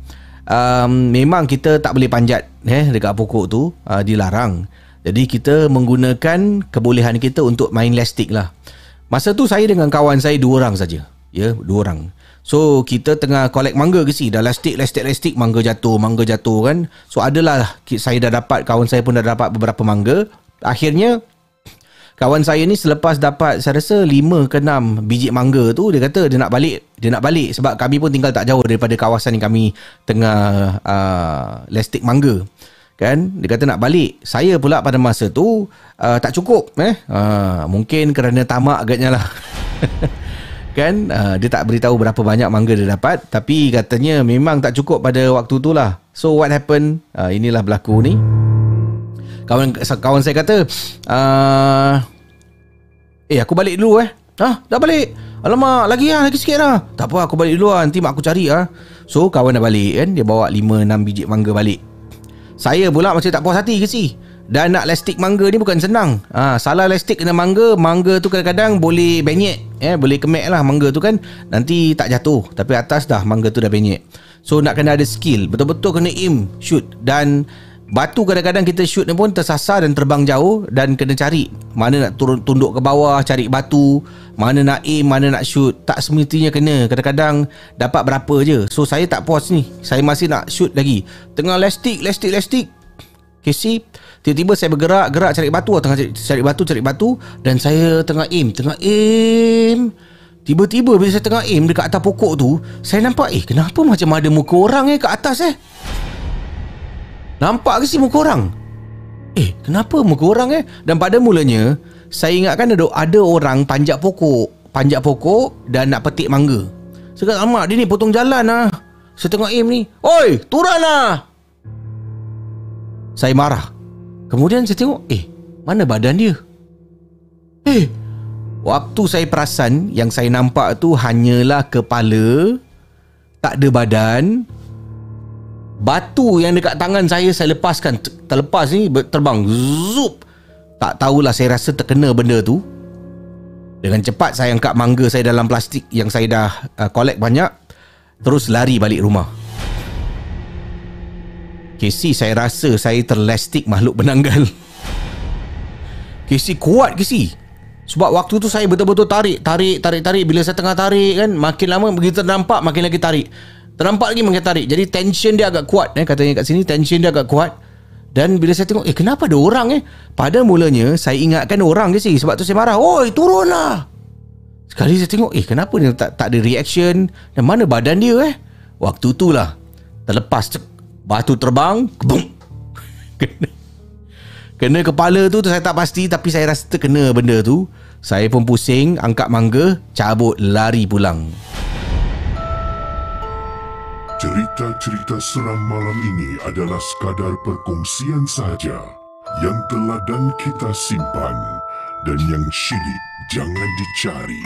um, memang kita tak boleh panjat eh, dekat pokok tu uh, dilarang. Jadi kita menggunakan kebolehan kita untuk main lastik lah. Masa tu saya dengan kawan saya dua orang saja. Ya dua orang. So kita tengah collect mangga ke si? Dah lastik lastik lastik Mangga jatuh Mangga jatuh kan. So adalah Saya dah dapat Kawan saya pun dah dapat beberapa mangga. Akhirnya Kawan saya ni selepas dapat Saya rasa 5 ke 6 biji mangga tu Dia kata dia nak balik Dia nak balik Sebab kami pun tinggal tak jauh Daripada kawasan yang kami Tengah uh, Lastik mangga kan? Dia kata nak balik. Saya pula pada masa tu uh, tak cukup eh? Uh, mungkin kerana tamak agaknya lah. Kan? Uh, dia tak beritahu berapa banyak mangga dia dapat tapi katanya memang tak cukup pada waktu tu lah. So what happened? Uh, inilah berlaku ni kawan kawan saya kata uh, eh aku balik dulu eh. Ah dah balik? Alamak lagi lah lagi sikit lah. Tak apa aku balik dulu lah nanti mak aku cari lah so kawan dah balik kan? Dia bawa 5-6 biji mangga balik. Saya pula macam tak puas hati ke si? Dan nak lastik mangga ni bukan senang. Ha, Salah lastik kena mangga Mangga tu kadang-kadang boleh benyek eh, Boleh kemek lah mangga tu kan. Nanti tak jatuh Tapi atas dah mangga tu dah benyek. So nak kena ada skill Betul-betul kena aim Shoot. Dan Batu kadang-kadang kita shoot ni pun Tersasar dan terbang jauh Dan kena cari Mana nak turun tunduk ke bawah Cari batu Mana nak aim Mana nak shoot. Tak semestinya kena. Kadang-kadang Dapat berapa je. So saya tak puas ni. Saya masih nak shoot lagi. Tengah lastik Lastik lastik Casey Tiba-tiba saya bergerak Gerak cari batu. Tengah cari, cari batu Cari batu. Dan saya tengah aim Tengah aim. Tiba-tiba bila saya tengah aim Dekat atas pokok tu Saya nampak Eh kenapa macam ada muka orang eh Kat atas eh Nampak ke si muka orang? Eh kenapa muka orang eh? Dan pada mulanya Saya ingatkan ada, ada orang panjat pokok. Panjat pokok Dan nak petik mangga. Saya kata Alamak dia ni potong jalan lah Saya tengah aim ni Oi turun lah. Saya marah. Kemudian saya tengok Eh mana badan dia? Eh Waktu saya perasan yang saya nampak tu hanyalah kepala, tak ada badan. Batu yang dekat tangan saya saya lepaskan Ter- terlepas ni terbang zup. Tak tahulah saya rasa terkena benda tu. Dengan cepat saya angkat mangga saya dalam plastik yang saya dah uh, collect banyak terus lari balik rumah. Casey saya rasa saya terlastik makhluk penanggal. Casey kuat Casey. Sebab waktu tu saya betul-betul tarik, tarik, tarik, tarik. Bila saya tengah tarik kan, makin lama begitu ternampak, makin lagi tarik. Ternampak lagi makin tarik. Jadi tension dia agak kuat. Eh, katanya kat sini, tension dia agak kuat. Dan bila saya tengok, eh kenapa ada orang eh? Pada mulanya, saya ingatkan orang je sih. Sebab tu saya marah. Oi, turun lah. Sekali saya tengok, eh kenapa dia tak, tak ada reaction? Dan mana badan dia eh? Waktu tu lah. Terlepas, batu terbang, kebum. Kena. Kena kepala tu, tu saya tak pasti tapi saya rasa terkena benda tu. Saya pun pusing, angkat mangga, cabut lari pulang. Cerita-cerita seram malam ini adalah sekadar perkongsian sahaja yang telah dan kita simpan dan yang syilid jangan dicari.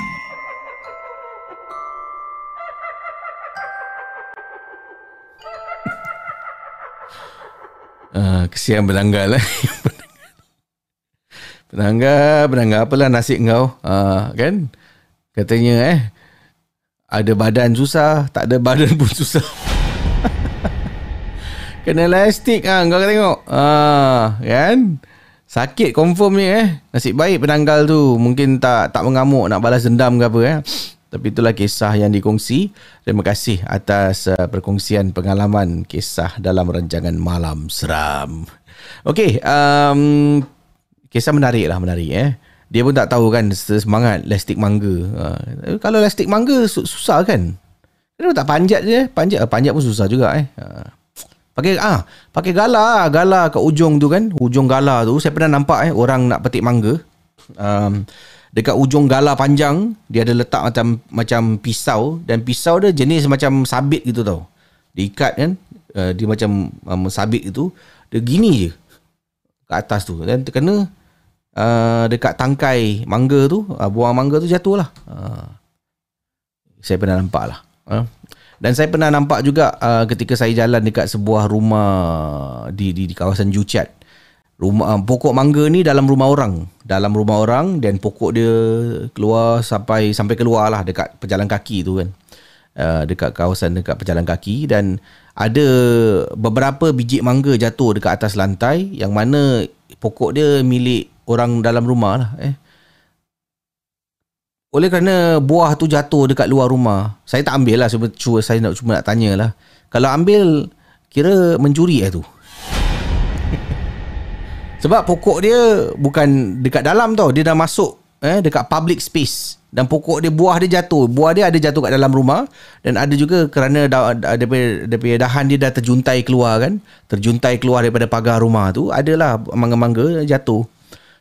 Uh, kesian penanggal lah. penanggal, penanggal apalah nasib kau. Uh, kan? Katanya eh, ada badan susah, tak ada badan pun susah. Kena elastik ah, kau tengok. Ah, kan? Sakit confirm ni eh. Nasib baik penanggal tu mungkin tak tak mengamuk nak balas dendam ke apa eh. Tapi itulah kisah yang dikongsi. Terima kasih atas uh, perkongsian pengalaman kisah dalam rancangan Malam Seram. Okey, um, kisah menarik lah, menarik eh. Dia pun tak tahu kan semangat lastik mangga. Uh, kalau lastik mangga susah kan? Kenapa tak panjat je? Panjat, uh, panjat pun susah juga eh. Uh, pakai ah, pakai gala, gala kat ujung tu kan. Ujung gala tu saya pernah nampak eh orang nak petik mangga. Um, dekat ujung gala panjang dia ada letak macam macam pisau dan pisau dia jenis macam sabit gitu tau diikat kan uh, dia macam um, sabit itu dia gini je ke atas tu dan terkena uh, dekat tangkai mangga tu uh, buah mangga tu jatuh lah uh, saya pernah nampak lah uh. dan saya pernah nampak juga uh, ketika saya jalan dekat sebuah rumah di di, di kawasan Juchat rumah uh, pokok mangga ni dalam rumah orang. Dalam rumah orang dan pokok dia keluar sampai sampai keluar lah dekat pejalan kaki tu kan. Uh, dekat kawasan dekat pejalan kaki. Dan ada beberapa biji mangga jatuh dekat atas lantai yang mana pokok dia milik orang dalam rumah lah eh oleh kerana buah tu jatuh dekat luar rumah saya tak ambil lah cuma, saya nak cuma nak tanya lah kalau ambil kira mencuri eh tu sebab pokok dia bukan dekat dalam tau. Dia dah masuk eh dekat public space. Dan pokok dia buah dia jatuh. Buah dia ada jatuh kat dalam rumah dan ada juga kerana da, da, daripada, daripada dahan dia dah terjuntai keluar kan. Terjuntai keluar daripada pagar rumah tu, adalah mangga-mangga jatuh.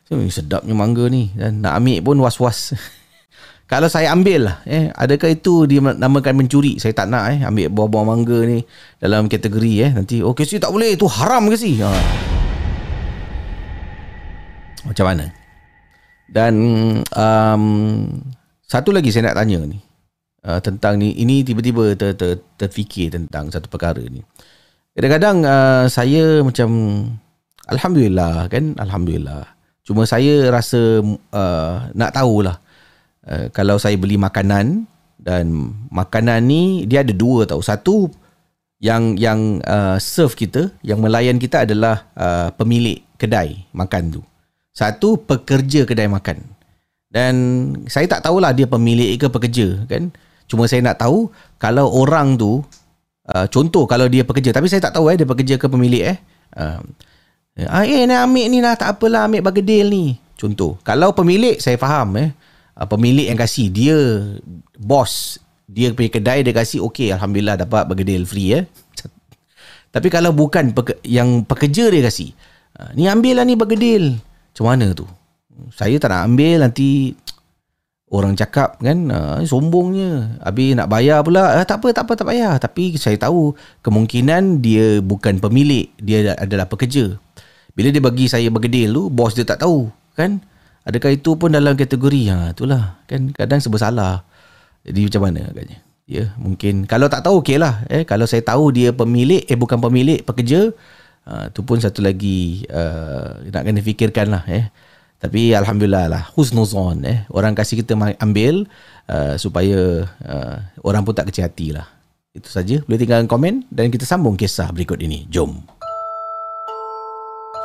So, sedapnya mangga ni dan nak ambil pun was-was. Kalau saya ambil lah, eh, adakah itu dinamakan mencuri? Saya tak nak eh, ambil buah-buah mangga ni dalam kategori eh. Nanti, oh Casey tak boleh, itu haram ke sih? Ha. Macam mana? Dan um, satu lagi saya nak tanya ni. Uh, tentang ni, ini tiba-tiba ter, ter, terfikir tentang satu perkara ni. Kadang-kadang uh, saya macam, Alhamdulillah kan, Alhamdulillah. Cuma saya rasa uh, nak tahulah. Uh, kalau saya beli makanan dan makanan ni dia ada dua tau. Satu yang yang uh, serve kita, yang melayan kita adalah uh, pemilik kedai makan tu. Satu pekerja kedai makan. Dan saya tak tahulah dia pemilik ke pekerja kan. Cuma saya nak tahu kalau orang tu uh, contoh kalau dia pekerja tapi saya tak tahu eh dia pekerja ke pemilik eh. Uh, ah eh nak ambil ni lah tak apalah ambil bagedil ni. Contoh. Kalau pemilik saya faham eh. Uh, pemilik yang kasih dia bos dia punya kedai dia kasih okey alhamdulillah dapat bagedil free eh. Tapi kalau bukan yang pekerja dia kasih. Uh, ni ambil lah ni bagedil. Macam mana tu? Saya tak nak ambil nanti orang cakap kan sombongnya. Habis nak bayar pula. Tak apa, tak apa, tak payah. Tapi saya tahu kemungkinan dia bukan pemilik. Dia adalah pekerja. Bila dia bagi saya bergedil tu, bos dia tak tahu. Kan? Adakah itu pun dalam kategori ha, itulah kan kadang serba salah. Jadi macam mana agaknya? Ya, mungkin kalau tak tahu okeylah eh kalau saya tahu dia pemilik eh bukan pemilik pekerja uh, tu pun satu lagi uh, nak kena fikirkan lah eh. Tapi alhamdulillah lah husnuzon eh orang kasih kita ambil uh, supaya uh, orang pun tak kecil hati lah. Itu saja. Boleh tinggalkan komen dan kita sambung kisah berikut ini. Jom.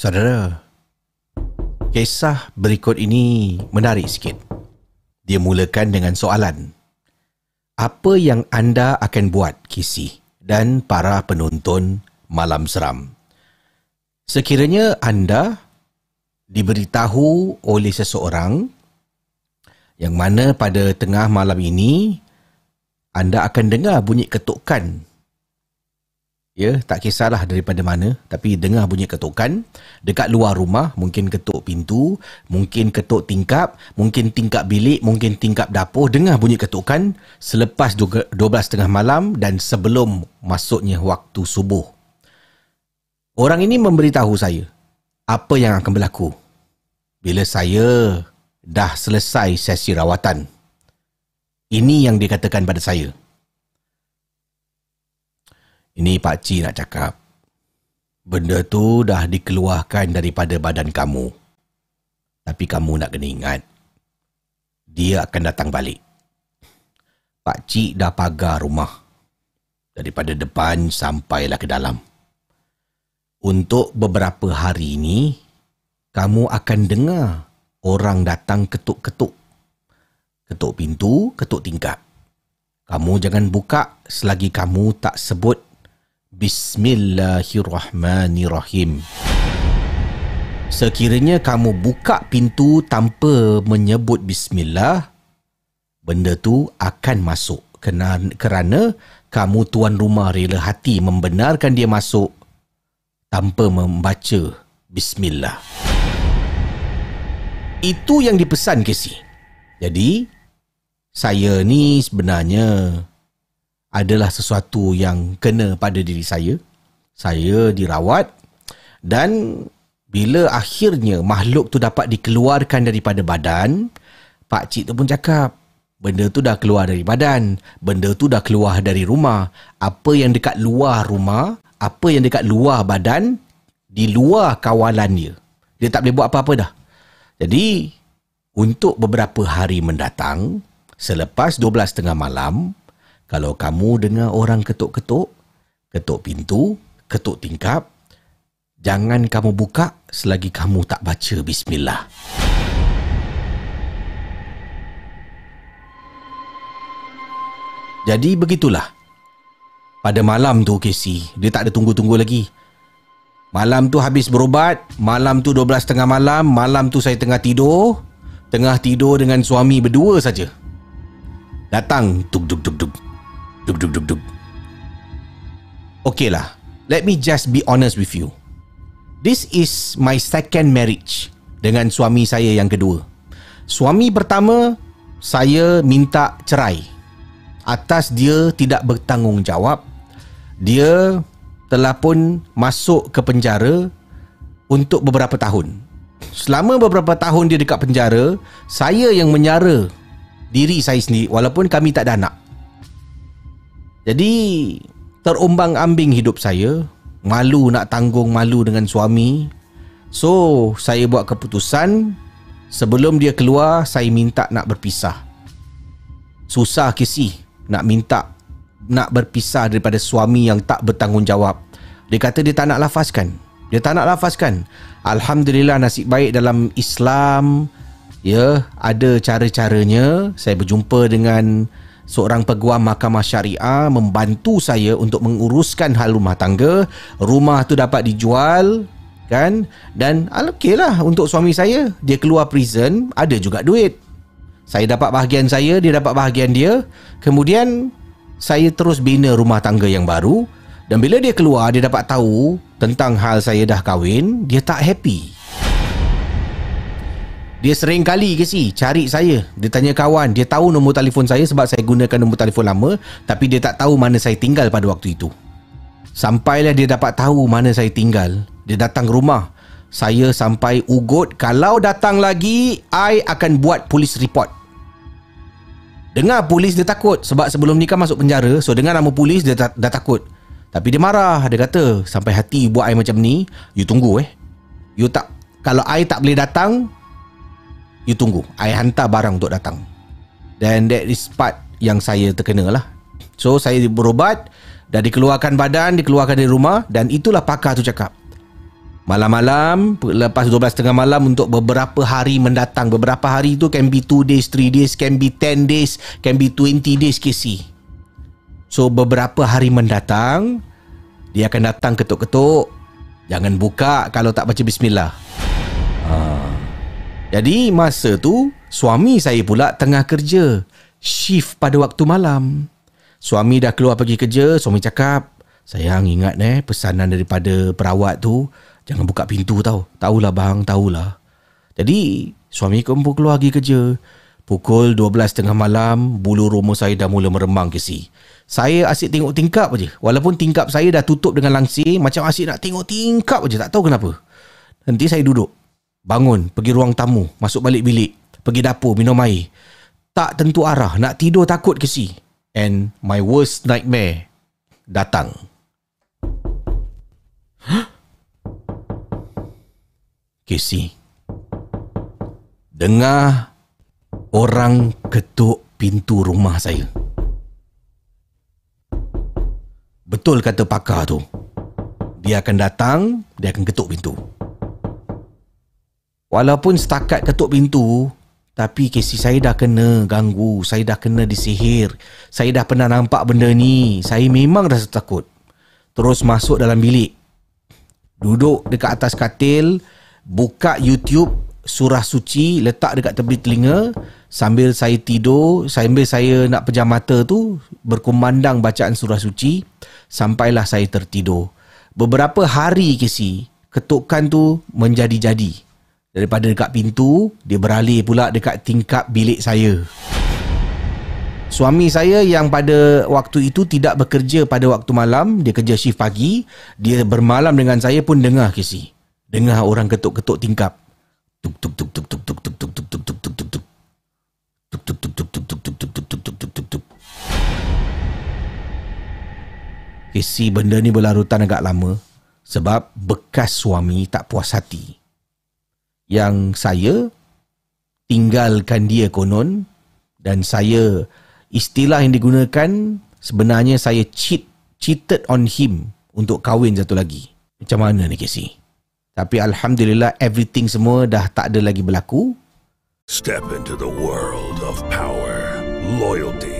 Saudara, kisah berikut ini menarik sikit. Dia mulakan dengan soalan. Apa yang anda akan buat, Kisi dan para penonton Malam Seram? Sekiranya anda diberitahu oleh seseorang yang mana pada tengah malam ini anda akan dengar bunyi ketukan Ya, tak kisahlah daripada mana tapi dengar bunyi ketukan dekat luar rumah, mungkin ketuk pintu, mungkin ketuk tingkap, mungkin tingkap bilik, mungkin tingkap dapur, dengar bunyi ketukan selepas 12 tengah malam dan sebelum masuknya waktu subuh. Orang ini memberitahu saya apa yang akan berlaku bila saya dah selesai sesi rawatan. Ini yang dikatakan pada saya. Ini Pak Cik nak cakap. Benda tu dah dikeluarkan daripada badan kamu. Tapi kamu nak kena ingat. Dia akan datang balik. Pak Cik dah pagar rumah. Daripada depan sampailah ke dalam. Untuk beberapa hari ini, kamu akan dengar orang datang ketuk-ketuk. Ketuk pintu, ketuk tingkap. Kamu jangan buka selagi kamu tak sebut Bismillahirrahmanirrahim. Sekiranya kamu buka pintu tanpa menyebut bismillah, benda tu akan masuk kerana, kamu tuan rumah rela hati membenarkan dia masuk tanpa membaca bismillah. Itu yang dipesan Casey. Jadi, saya ni sebenarnya adalah sesuatu yang kena pada diri saya. Saya dirawat dan bila akhirnya makhluk tu dapat dikeluarkan daripada badan, pak cik tu pun cakap, benda tu dah keluar dari badan, benda tu dah keluar dari rumah. Apa yang dekat luar rumah, apa yang dekat luar badan, di luar kawalan dia. Dia tak boleh buat apa-apa dah. Jadi, untuk beberapa hari mendatang, selepas 12 tengah malam, kalau kamu dengar orang ketuk-ketuk, ketuk pintu, ketuk tingkap, jangan kamu buka selagi kamu tak baca bismillah. Jadi begitulah. Pada malam tu Casey, dia tak ada tunggu-tunggu lagi. Malam tu habis berobat, malam tu 12 tengah malam, malam tu saya tengah tidur, tengah tidur dengan suami berdua saja. Datang tuk tuk tuk tuk Duk duk duk duk. Okay lah. Let me just be honest with you. This is my second marriage dengan suami saya yang kedua. Suami pertama saya minta cerai atas dia tidak bertanggungjawab. Dia telah pun masuk ke penjara untuk beberapa tahun. Selama beberapa tahun dia dekat penjara, saya yang menyara diri saya sendiri walaupun kami tak ada anak. Jadi terumbang ambing hidup saya, malu nak tanggung malu dengan suami. So, saya buat keputusan sebelum dia keluar saya minta nak berpisah. Susah kisi nak minta nak berpisah daripada suami yang tak bertanggungjawab. Dia kata dia tak nak lafazkan. Dia tak nak lafazkan. Alhamdulillah nasib baik dalam Islam ya ada cara-caranya saya berjumpa dengan seorang peguam mahkamah syariah membantu saya untuk menguruskan hal rumah tangga. Rumah tu dapat dijual kan? Dan okey lah untuk suami saya. Dia keluar prison ada juga duit. Saya dapat bahagian saya dia dapat bahagian dia. Kemudian saya terus bina rumah tangga yang baru. Dan bila dia keluar dia dapat tahu tentang hal saya dah kahwin dia tak happy dia sering kali ke si? Cari saya. Dia tanya kawan. Dia tahu nombor telefon saya sebab saya gunakan nombor telefon lama tapi dia tak tahu mana saya tinggal pada waktu itu. Sampailah dia dapat tahu mana saya tinggal. Dia datang rumah. Saya sampai ugut Kalau datang lagi I akan buat polis report. Dengar polis dia takut Sebab sebelum ni kan masuk penjara So dengar nama polis dia dah, dah takut. Tapi dia marah Dia kata Sampai hati buat I macam ni You tunggu eh. You tak Kalau I tak boleh datang You tunggu. I hantar barang untuk datang. Dan that is part Yang saya terkena lah. So saya berobat Dah dikeluarkan badan Dikeluarkan dari rumah Dan itulah pakar tu cakap. Malam-malam Lepas 12.30 malam Untuk beberapa hari mendatang. Beberapa hari tu Can be 2 days 3 days Can be 10 days Can be 20 days KC So beberapa hari mendatang Dia akan datang ketuk-ketuk. Jangan buka Kalau tak baca bismillah. Ha. Jadi masa tu Suami saya pula Tengah kerja Shift pada waktu malam Suami dah keluar pergi kerja Suami cakap Sayang ingat eh Pesanan daripada perawat tu Jangan buka pintu tau. Tahulah bang, tahulah. Jadi, suami pun keluar pergi kerja. Pukul 12.30 malam, bulu rumah saya dah mula meremang ke si. Saya asyik tengok tingkap aja. Walaupun tingkap saya dah tutup dengan langsir, macam asyik nak tengok tingkap aja. Tak tahu kenapa. Nanti saya duduk. Bangun, pergi ruang tamu, masuk balik bilik, pergi dapur, minum air. Tak tentu arah, nak tidur takut ke si. And my worst nightmare datang. Casey. Dengar orang ketuk pintu rumah saya. Betul kata pakar tu. Dia akan datang, dia akan ketuk pintu. Walaupun setakat ketuk pintu, tapi Casey saya dah kena ganggu, saya dah kena disihir. Saya dah pernah nampak benda ni. Saya memang rasa takut. Terus masuk dalam bilik. Duduk dekat atas katil, buka YouTube surah suci letak dekat tepi telinga sambil saya tidur sambil saya nak pejam mata tu berkumandang bacaan surah suci sampailah saya tertidur beberapa hari kesi ketukan tu menjadi-jadi daripada dekat pintu dia beralih pula dekat tingkap bilik saya Suami saya yang pada waktu itu tidak bekerja pada waktu malam, dia kerja shift pagi, dia bermalam dengan saya pun dengar kesi. Dengar orang ketuk-ketuk tingkap. Tuk tuk tuk tuk tuk tuk tuk tuk tuk tuk tuk tuk tuk tuk. Tuk tuk tuk tuk tuk tuk tuk tuk tuk tuk tuk tuk tuk. Ni berlarutan agak lama sebab bekas suami tak puas hati. Yang saya tinggalkan dia konon dan saya istilah yang digunakan sebenarnya saya cheat cheated on him untuk kahwin satu lagi. Macam mana ni Casey? Tapi Alhamdulillah everything semua dah tak ada lagi berlaku. Step into the world of power, loyalty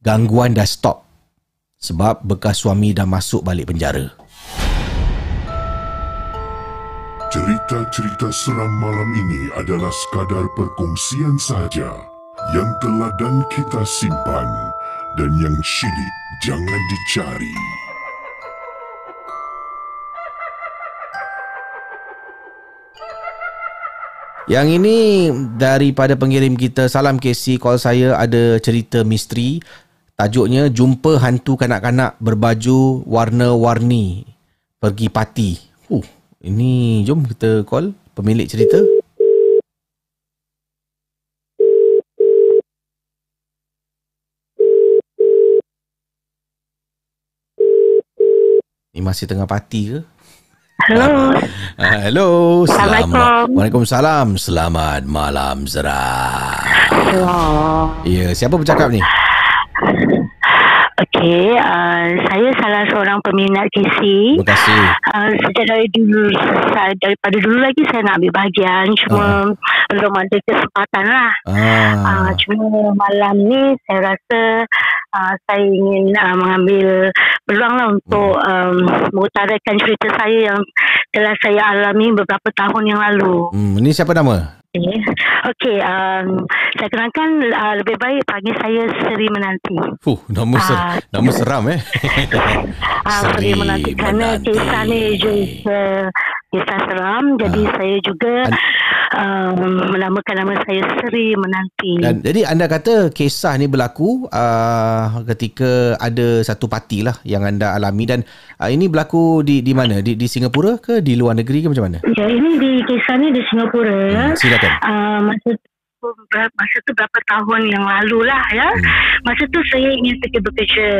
Gangguan dah stop. Sebab bekas suami dah masuk balik penjara. Cerita-cerita seram malam ini adalah sekadar perkongsian sahaja yang teladan kita simpan dan yang syilid jangan dicari. Yang ini daripada pengirim kita Salam KC Call saya ada cerita misteri Tajuknya Jumpa Hantu Kanak-kanak Berbaju Warna-warni Pergi Parti. Huh, ini jom kita call pemilik cerita. Ini masih tengah parti ke? Hello. Ah, hello. Assalamualaikum. Waalaikumsalam. Selamat malam Zara. Ya, siapa bercakap ni? Okey, uh, saya salah seorang peminat KC. Terima kasih. Uh, sejak dari dulu, saya, daripada dulu lagi saya nak ambil bahagian. Cuma belum ada kesempatan lah. Ah. Uh, cuma malam ni saya rasa uh, saya ingin uh, mengambil peluang lah untuk um, mengutarakan cerita saya yang telah saya alami beberapa tahun yang lalu. Hmm, ni siapa nama? Okey, okay, um, saya kenalkan uh, lebih baik panggil saya Seri Menanti. Fuh, nama ser Ah. nama seram eh. Ah, Seri Menanti kerana kisah ni juga kisah seram. Jadi Ah. saya juga um, menamakan nama saya Seri Menanti. Dan jadi anda kata kisah ni berlaku uh, ketika ada satu parti lah yang anda alami dan uh, ini berlaku di di mana? Di di Singapura ke di luar negeri ke macam mana? Ya, ini di kisah ni di Singapura. Hmm, silakan. Uh, masa tu ber- masa tu berapa tahun yang lalu lah ya. Hmm. Masa tu saya ingin pergi bekerja.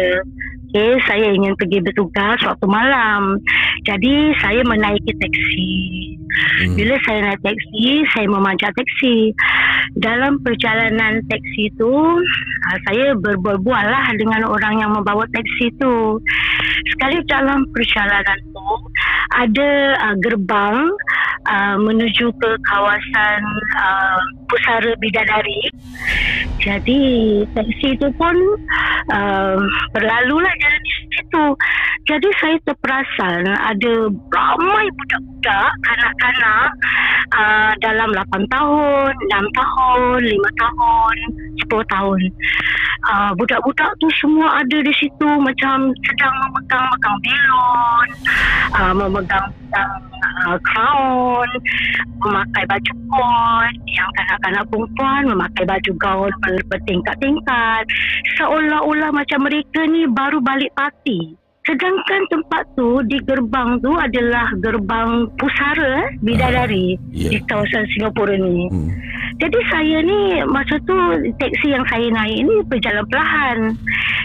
Okay, saya ingin pergi bertugas waktu malam. Jadi saya menaiki teksi. Hmm. Bila saya naik teksi, saya memanjat teksi. Dalam perjalanan teksi tu, uh, saya berbual-bual lah dengan orang yang membawa teksi tu. Sekali dalam perjalanan tu, ada uh, gerbang uh, menuju ke kawasan uh, Pusara Bidadari. Jadi teksi itu pun uh, berlalulah jalan di situ. Jadi saya terperasan ada ramai budak-budak, kanak-kanak uh, dalam 8 tahun, 6 tahun, 5 tahun, 10 tahun. Uh, budak-budak tu semua ada di situ macam sedang memegang-megang belon, uh, memegang uh, crown, memakai baju kot, yang kanak-kanak perempuan memakai baju gaun ber- bertingkat-tingkat. Seolah-olah macam mereka ni baru balik parti. Sedangkan tempat tu di gerbang tu adalah gerbang pusara eh, Bidadari ya. di kawasan Singapura ni. Hmm. Jadi saya ni masa tu teksi yang saya naik ni berjalan perlahan.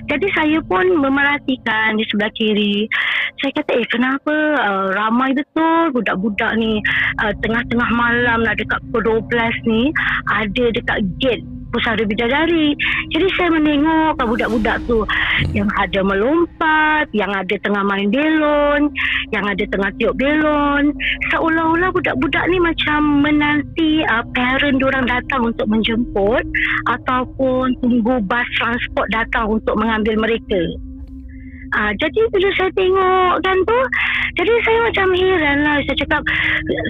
Jadi saya pun memerhatikan di sebelah kiri. Saya kata eh kenapa uh, ramai betul budak-budak ni uh, tengah-tengah malam lah dekat pukul 12 ni ada dekat gate pusara bidadari. Jadi saya menengok budak-budak tu yang ada melompat, yang ada tengah main belon, yang ada tengah tiup belon. Seolah-olah budak-budak ni macam menanti uh, parent diorang datang untuk menjemput ataupun tunggu bas transport datang untuk mengambil mereka. Ah, jadi bila saya tengok kan tu, jadi saya macam heran lah. Saya cakap,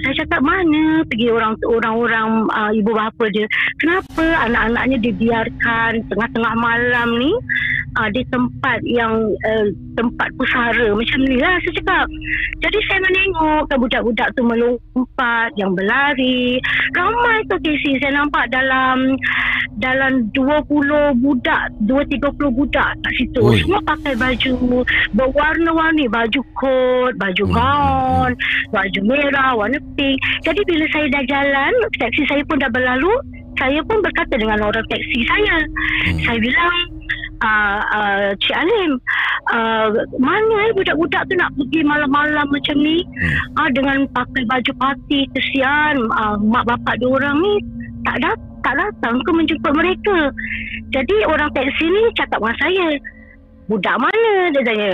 saya cakap mana pergi orang orang-orang uh, ibu bapa dia. Kenapa anak-anaknya dibiarkan tengah-tengah malam ni uh, di tempat yang uh, tempat pusara macam ni lah saya cakap. Jadi saya menengok kan budak-budak tu melompat, yang berlari. Ramai tu Casey saya nampak dalam dalam 20 budak, 2-30 budak kat situ. Oi. Semua pakai baju berwarna-warni, baju kot, baju gaun, baju merah, warna pink. Jadi bila saya dah jalan, taksi saya pun dah berlalu, saya pun berkata dengan orang taksi saya. Saya bilang, uh, uh, Cik Alim, uh, mana eh budak-budak tu nak pergi malam-malam macam ni uh, dengan pakai baju parti kesian uh, mak bapak dia orang ni tak dat tak datang ke menjemput mereka. Jadi orang taksi ni cakap dengan saya, budak mana dia tanya.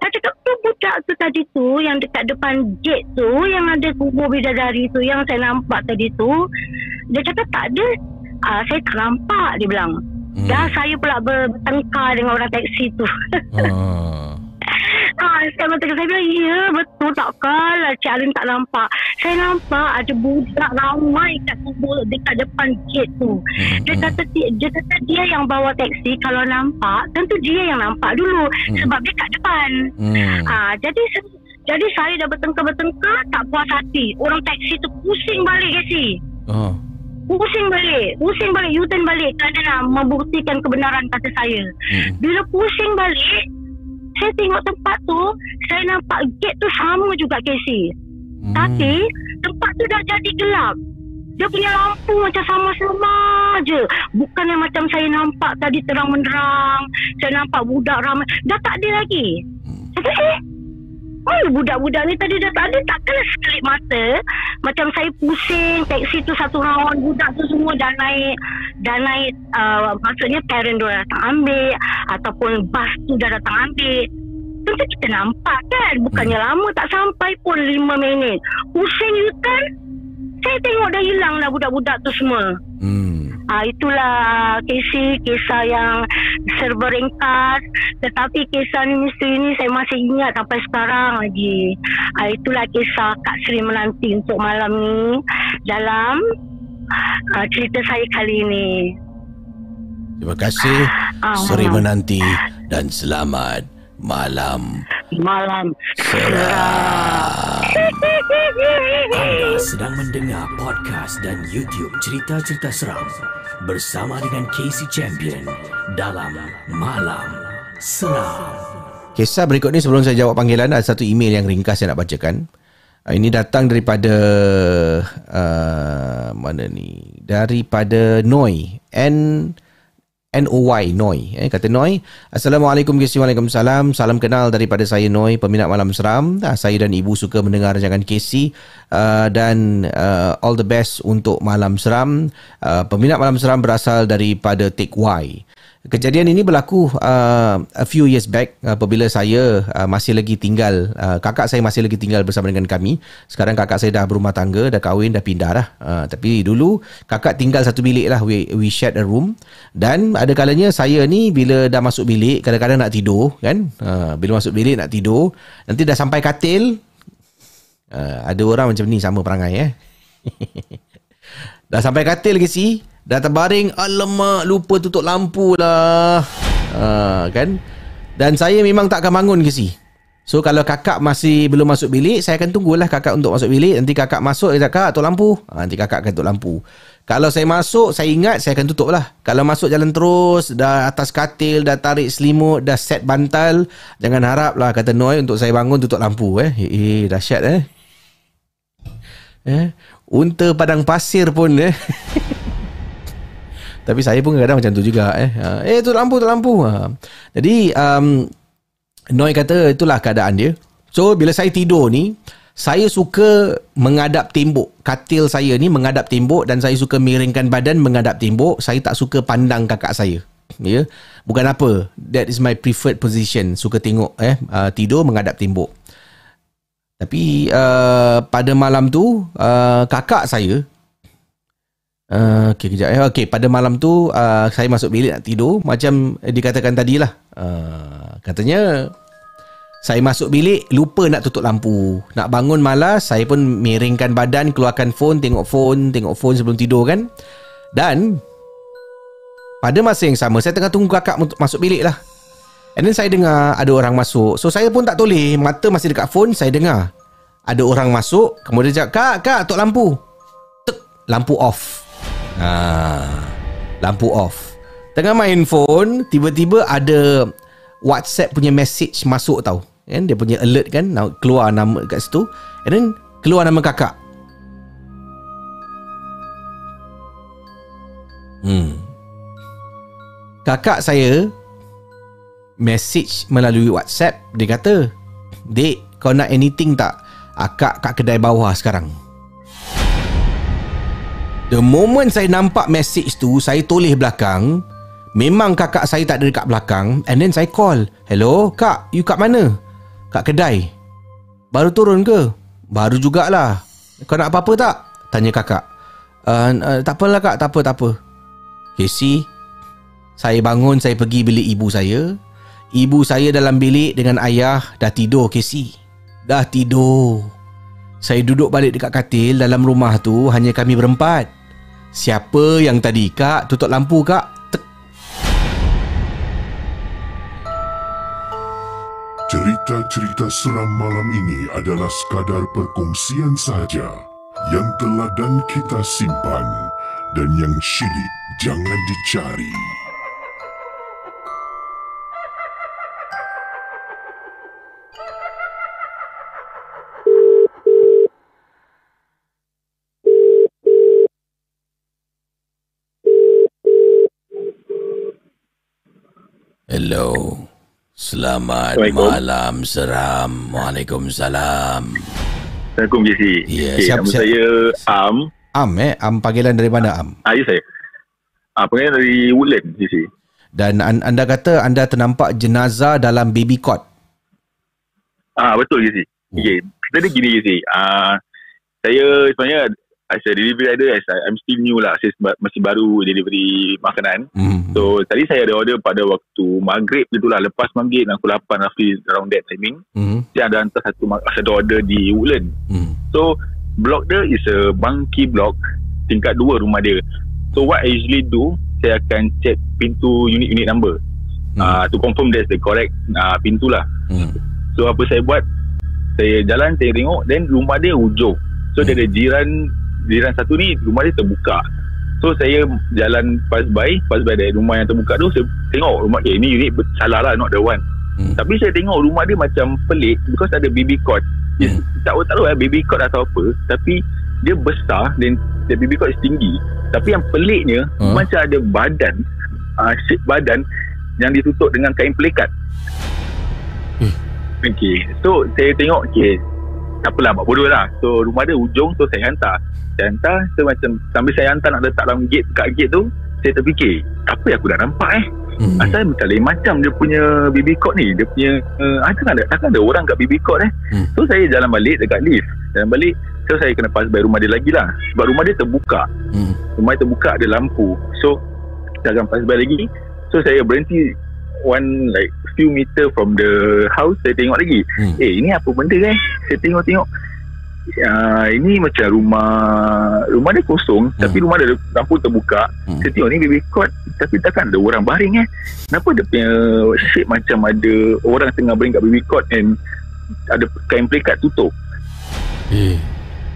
Saya cakap tu budak tu tadi tu yang dekat depan gate tu yang ada kubur bidadari tu yang saya nampak tadi tu. Dia cakap tak ada. Uh, saya tak nampak dia bilang. Hmm. Dan saya pula ber- bertengkar dengan orang taksi tu. Ah, saya bertengkar saya bilang, ya betul takkan lah Cik Alim tak nampak. Saya nampak ada budak ramai kat kubur dekat depan gate tu. Dia kata ti- dia kata dia yang bawa taksi kalau nampak, tentu dia yang nampak dulu Hmm. sebab dia kat depan. Hmm. Ah, jadi jadi saya dah bertengkar-bertengkar tak puas hati. Orang taksi tu pusing balik Casey. Oh. Pusing balik Pusing balik U-turn balik Kerana nak membuktikan kebenaran kata saya Hmm. Bila pusing balik Saya tengok tempat tu Saya nampak gate tu sama juga Casey Hmm. Tapi Tempat tu dah jadi gelap. Dia punya lampu macam sama-sama je. Bukan yang macam saya nampak tadi terang menderang Saya nampak budak ramai. Dah tak ada lagi. Saya kata eh Oh, budak-budak ni tadi dah tak ada takkanlah sekelip mata. Macam saya pusing taksi tu satu round budak tu semua dah naik dah naik uh, maksudnya parent dia datang ambil ataupun bas tu dah datang ambil. Tentu kita nampak kan bukannya hmm. lama tak sampai pun 5 minit. Pusing je kan? Saya tengok dah hilang dah budak-budak tu semua. Hmm. Ah itulah kisah kisah yang serba ringkas tetapi kisah ni misteri ni saya masih ingat sampai sekarang lagi. Ah itulah kisah Kak Sri Melanti untuk malam ni dalam ah, cerita saya kali ini. Terima kasih Ah, Seri malam. menanti dan selamat malam. Malam Anda sedang mendengar podcast dan YouTube cerita-cerita seram bersama dengan Casey Champion dalam Malam Seram. Kisah berikut ni sebelum saya jawab panggilan ada satu email yang ringkas saya nak bacakan. Uh, Ini datang daripada uh, mana ni? Daripada Noi. N N-O-Y, Noi. Eh, kata Noi, Assalamualaikum, Kisi Waalaikumsalam. Salam kenal daripada saya, Noi, peminat Malam Seram. Ah, saya dan ibu suka mendengar rancangan Kisi. Uh, dan uh, all the best untuk Malam Seram. Uh, peminat Malam Seram berasal daripada Take Y. Kejadian ini berlaku uh, a few years back apabila saya uh, masih lagi tinggal, uh, kakak saya masih lagi tinggal bersama dengan kami. Sekarang kakak saya dah berumah tangga, dah kahwin, dah pindah dah. Uh, tapi dulu kakak tinggal satu bilik lah, we, we shared a room. Dan ada kalanya saya ni bila dah masuk bilik, kadang-kadang nak tidur kan. Uh, bila masuk bilik nak tidur, nanti dah sampai katil, uh, ada orang macam ni sama perangai eh. dah sampai katil ke si? Dah terbaring Alamak lupa tutup lampu lah. Ha, Kan? Dan saya memang tak akan bangun ke si? So kalau kakak masih belum masuk bilik Saya akan tunggulah kakak untuk masuk bilik. Nanti kakak masuk Dia cakap tutup lampu. Ha, Nanti kakak akan tutup lampu. Kalau saya masuk Saya ingat Saya akan tutup lah. Kalau masuk jalan terus Dah atas katil Dah tarik selimut Dah set bantal Jangan harap lah Kata Noy Untuk saya bangun tutup lampu eh. Eh, eh dahsyat eh. Eh Unta padang pasir pun eh Tapi saya pun kadang macam tu juga eh. Ha, Eh tu lampu tu lampu. Ha. Jadi um, Noi kata itulah keadaan dia. So bila saya tidur ni saya suka menghadap tembok. Katil saya ni menghadap tembok dan saya suka miringkan badan menghadap tembok. Saya tak suka pandang kakak saya. Ya. Bukan apa. That is my preferred position. Suka tengok eh uh, tidur menghadap tembok. Tapi uh, pada malam tu uh, kakak saya Uh, okay, kejap. Eh. Okay, pada malam tu uh, saya masuk bilik nak tidur. Macam dikatakan tadi lah. Uh, katanya saya masuk bilik lupa nak tutup lampu. Nak bangun malas, saya pun miringkan badan, keluarkan phone, tengok phone, tengok phone sebelum tidur kan. Dan pada masa yang sama, saya tengah tunggu kakak untuk masuk bilik lah. And then saya dengar ada orang masuk. So saya pun tak toleh. Mata masih dekat phone, saya dengar. Ada orang masuk, kemudian cakap, Kak, Kak, tutup lampu. Tek, lampu off. Ha, lampu off. Tengah main phone, tiba-tiba ada WhatsApp punya message masuk tau. Kan dia punya alert kan keluar nama kat situ. And then keluar nama kakak. Hmm. Kakak saya message melalui WhatsApp dia kata, "Dek, kau nak anything tak? Akak kat kedai bawah sekarang." The moment saya nampak message tu Saya toleh belakang Memang kakak saya tak ada dekat belakang And then saya call Hello kak You kat mana? Kat kedai. Baru turun ke? Baru jugalah. Kau nak apa-apa tak? Tanya kakak. Uh, uh, Tak apalah kak Tak apa tak apa. Casey Saya bangun Saya pergi bilik ibu saya. Ibu saya dalam bilik Dengan ayah Dah tidur Casey Dah tidur. Saya duduk balik dekat katil Dalam rumah tu Hanya kami berempat Siapa yang tadi kak tutup lampu kak? Tek. Cerita-cerita seram malam ini adalah sekadar perkongsian sahaja yang telah dan kita simpan dan yang syilid jangan dicari. Hello. Selamat malam seram. Waalaikumsalam. Assalamualaikum JC. Ya, okay, siap, nama siap. saya Am. Am eh, Am panggilan dari mana Am? Ah, ya saya. Ah, panggilan dari Woodland JC. Dan an- anda kata anda ternampak jenazah dalam baby cot. Ah, betul JC. Okay. Jadi gini JC. Ah, saya sebenarnya as a delivery rider, as I- I'm still new lah. Saya masih baru delivery makanan. Hmm. So, tadi saya ada order pada waktu maghrib tu lah. Lepas maghrib, pukul 8 roughly around that timing. Hmm. Saya ada hantar satu, satu order di Woodland. Hmm. So block dia is a bangki block tingkat dua rumah dia. So what I usually do, saya akan check pintu unit-unit number. Hmm. Uh, to confirm that's the correct uh, pintu lah. Hmm. So apa saya buat, saya jalan, saya tengok, then rumah dia hujung. So dia ada jiran, jiran satu ni, rumah dia terbuka. So saya jalan pass by, pass by dari rumah yang terbuka tu, saya tengok rumah, eh ni unit salah lah, not the one. Hmm. Tapi saya tengok rumah dia macam pelik because ada baby cot. It's, tak tahu tak tahu eh baby cot atau apa, tapi dia besar dan the baby cot tinggi. Tapi yang peliknya Hmm. macam ada badan, uh, shape badan yang ditutup dengan kain pelikat. Okay, so saya tengok, okay, tak apalah, buat bodoh lah. So rumah dia hujung, so saya hantar. Saya hantar, so macam sambil saya hantar nak letak dalam gate, kat gate tu, saya terfikir, apa yang aku dah nampak eh? Hmm. Asal macam lain macam dia punya baby cot ni Dia punya uh, Takkan ada, takkan ada orang kat baby cot eh Hmm. So saya jalan balik dekat lift Jalan balik So saya kena pass by rumah dia lagi lah Sebab rumah dia terbuka Hmm. Rumah dia terbuka ada lampu So Saya akan pass by lagi So saya berhenti One like Few meter from the house Saya tengok lagi Hmm. Eh ini apa benda eh Saya tengok-tengok uh, Ini macam rumah Rumah dia kosong Hmm. Tapi rumah dia lampu terbuka. Saya tengok ni baby cot Tapi takkan ada orang baring eh. Kenapa dia punya Shape macam ada Orang tengah baring kat baby cot And Ada kain pelikat tutup? Eh.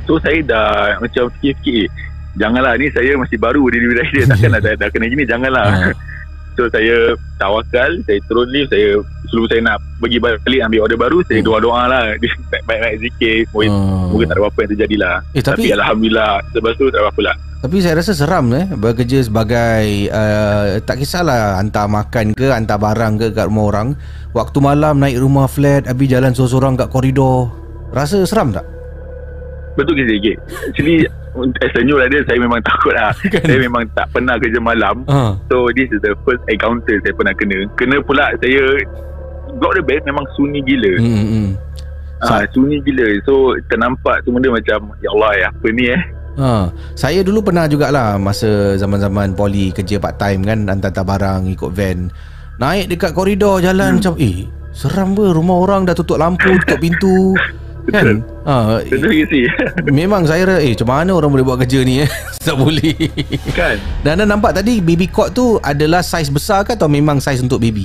So saya dah Macam fikir-fikir eh, Janganlah ni saya masih baru Delivery rider Takkanlah dah, dah kena gini Janganlah So saya tawakal Saya turun lift Saya Sebelum saya nak Pergi balik ambil order baru Saya doa-doa lah Baik-baik zikir Moga, moga tak ada apa-apa yang terjadi lah Eh, tapi- Alhamdulillah Lepas tu tak ada apa-apa lah Tapi saya rasa seram eh bekerja sebagai uh, tak kisahlah hantar makan ke hantar barang ke kat rumah orang. Waktu malam naik rumah flat habis jalan seorang-seorang kat koridor. Rasa seram tak? Betul ke sikit Actually As a new rider Saya memang takut lah Saya memang tak pernah kerja malam Ha. So this is the first encounter Saya pernah kena Kena pula saya Block the bed Memang sunyi gila Hmm. hmm. Ah, sunyi gila So ternampak semua dia macam Ya Allah ya Apa ni eh Ha, saya dulu pernah jugalah masa zaman-zaman poli kerja part time kan hantar-hantar barang ikut van. Naik dekat koridor jalan hmm. macam eh seram ber rumah orang dah tutup lampu, tutup pintu. Kan? Ha, Betul memang saya rasa eh macam mana orang boleh buat kerja ni eh? tak boleh. Kan Dan anda nampak tadi baby cot tu adalah saiz besar ke atau memang saiz untuk baby?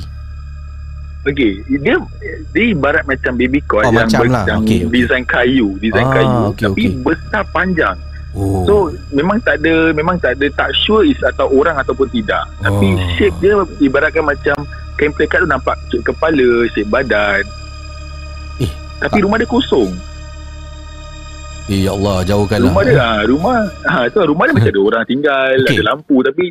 Okay Dia Dia ibarat macam baby cot Oh, Yang, macam ber- lah. yang Okey, okey. design kayu Design Ah, kayu okey, Tapi okey. besar panjang Oh. So memang tak ada Memang tak ada Tak sure is atau orang ataupun tidak Tapi Oh. shape dia Ibaratkan macam Kain pelikat tu nampak Shape kepala Shape badan Eh, Tapi rumah dia kosong Eh ya Allah jauhkanlah. Rumah dia ha, Rumah ha, tu, Rumah dia macam ada orang tinggal Okey. Ada lampu Tapi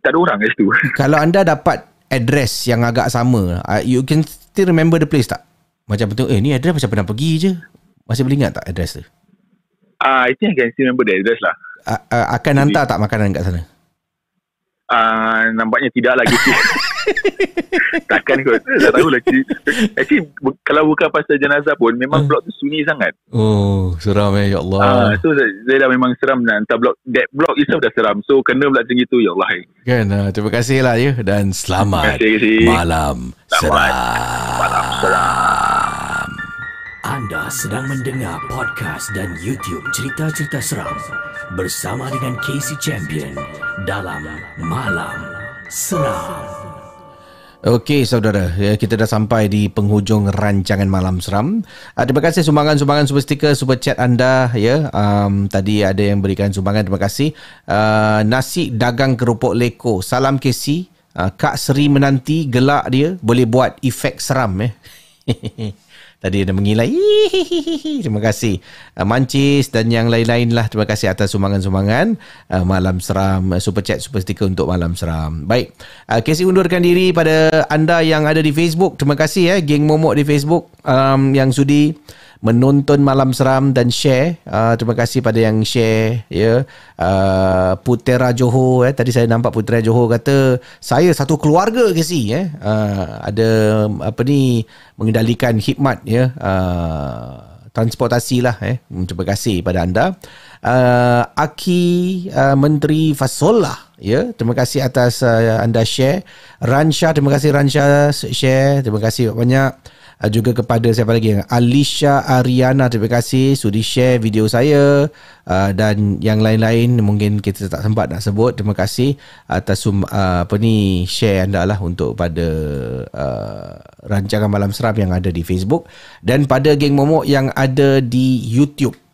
Tak ada orang kat situ Kalau anda dapat address yang agak sama, uh, you can still remember the place tak? Macam betul, eh ni address macam pernah pergi je. Masih boleh ingat tak address tu? Ah, I think I can still remember the address lah Uh, uh, akan hantar tak makanan kat sana? Ah, nampaknya tidak lagi Takkan kot Tak tahu lah. Actually bu- Kalau bukan pasal jenazah pun Memang blok tu sunyi sangat Oh, seram eh ya Ah, Allah. so saya, saya dah memang seram nak hantar blok That blok itself dah seram So kena pula macam itu Ya Allah eh. Kan, uh, terima kasih lah ya dan selamat Terima kasih. malam Selamat seram. Malam seram Anda sedang mendengar podcast dan YouTube cerita-cerita seram bersama dengan Casey Champion dalam Malam Seram. Okey saudara, ya, kita dah sampai di penghujung rancangan Malam Seram. Uh, terima kasih sumbangan-sumbangan super sticker, super chat anda ya. Um, tadi ada yang berikan sumbangan, terima kasih. Uh, nasi dagang kerupuk leko. Salam Casey. Uh, Kak Seri menanti gelak dia boleh buat efek seram eh. Tadi ada mengilai. Terima kasih. Uh, Mancis dan yang lain-lain lah. Terima kasih atas sumbangan-sumbangan. Uh, malam seram. Uh, super chat, super sticker untuk malam seram. Baik. Uh, Casey undurkan diri pada anda yang ada di Facebook. Terima kasih eh. Geng Momok di Facebook. Um, yang sudi menonton malam seram dan share. Uh, terima kasih pada yang share ya. Uh, Putera Johor eh tadi saya nampak Putera Johor kata saya satu keluarga ke si eh. Uh, ada apa ni mengendalikan khidmat ya. Uh, transportasi lah eh. Terima kasih pada anda. Uh, Aki uh, Menteri Fasolah ya terima kasih atas uh, anda share Ransha terima kasih Ransha share terima kasih banyak uh, juga kepada siapa lagi? Alicia Ariana terima kasih. Sudi share video saya. Uh, dan yang lain-lain mungkin kita tak sempat nak sebut. Terima kasih atas uh, apa ni share anda lah untuk pada uh, rancangan malam seram yang ada di Facebook. Dan pada geng momok yang ada di YouTube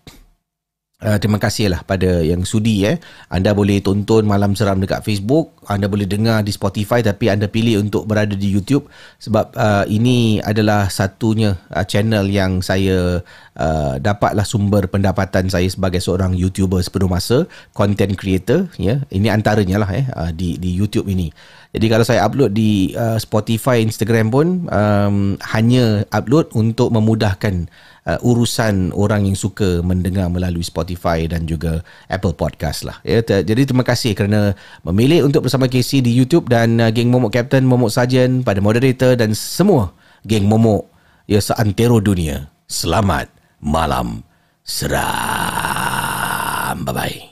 Uh, terima kasihlah pada yang sudi eh. Anda boleh tonton Malam Seram dekat Facebook, anda boleh dengar di Spotify tapi anda pilih untuk berada di YouTube sebab uh, ini adalah satunya uh, channel yang saya uh, dapatlah sumber pendapatan saya sebagai seorang YouTuber sepenuh masa, content creator ya. Ini antaranya lah eh uh, di di YouTube ini. Jadi kalau saya upload di uh, Spotify, Instagram pun um, hanya upload untuk memudahkan uh, urusan orang yang suka mendengar melalui Spotify dan juga Apple Podcast lah. Ya, ter- jadi terima kasih kerana memilih untuk bersama KC di YouTube dan uh, geng Momok Captain, Momok Sarjan, pada moderator dan semua geng Momok ya seantero dunia. Selamat malam seram. Bye-bye.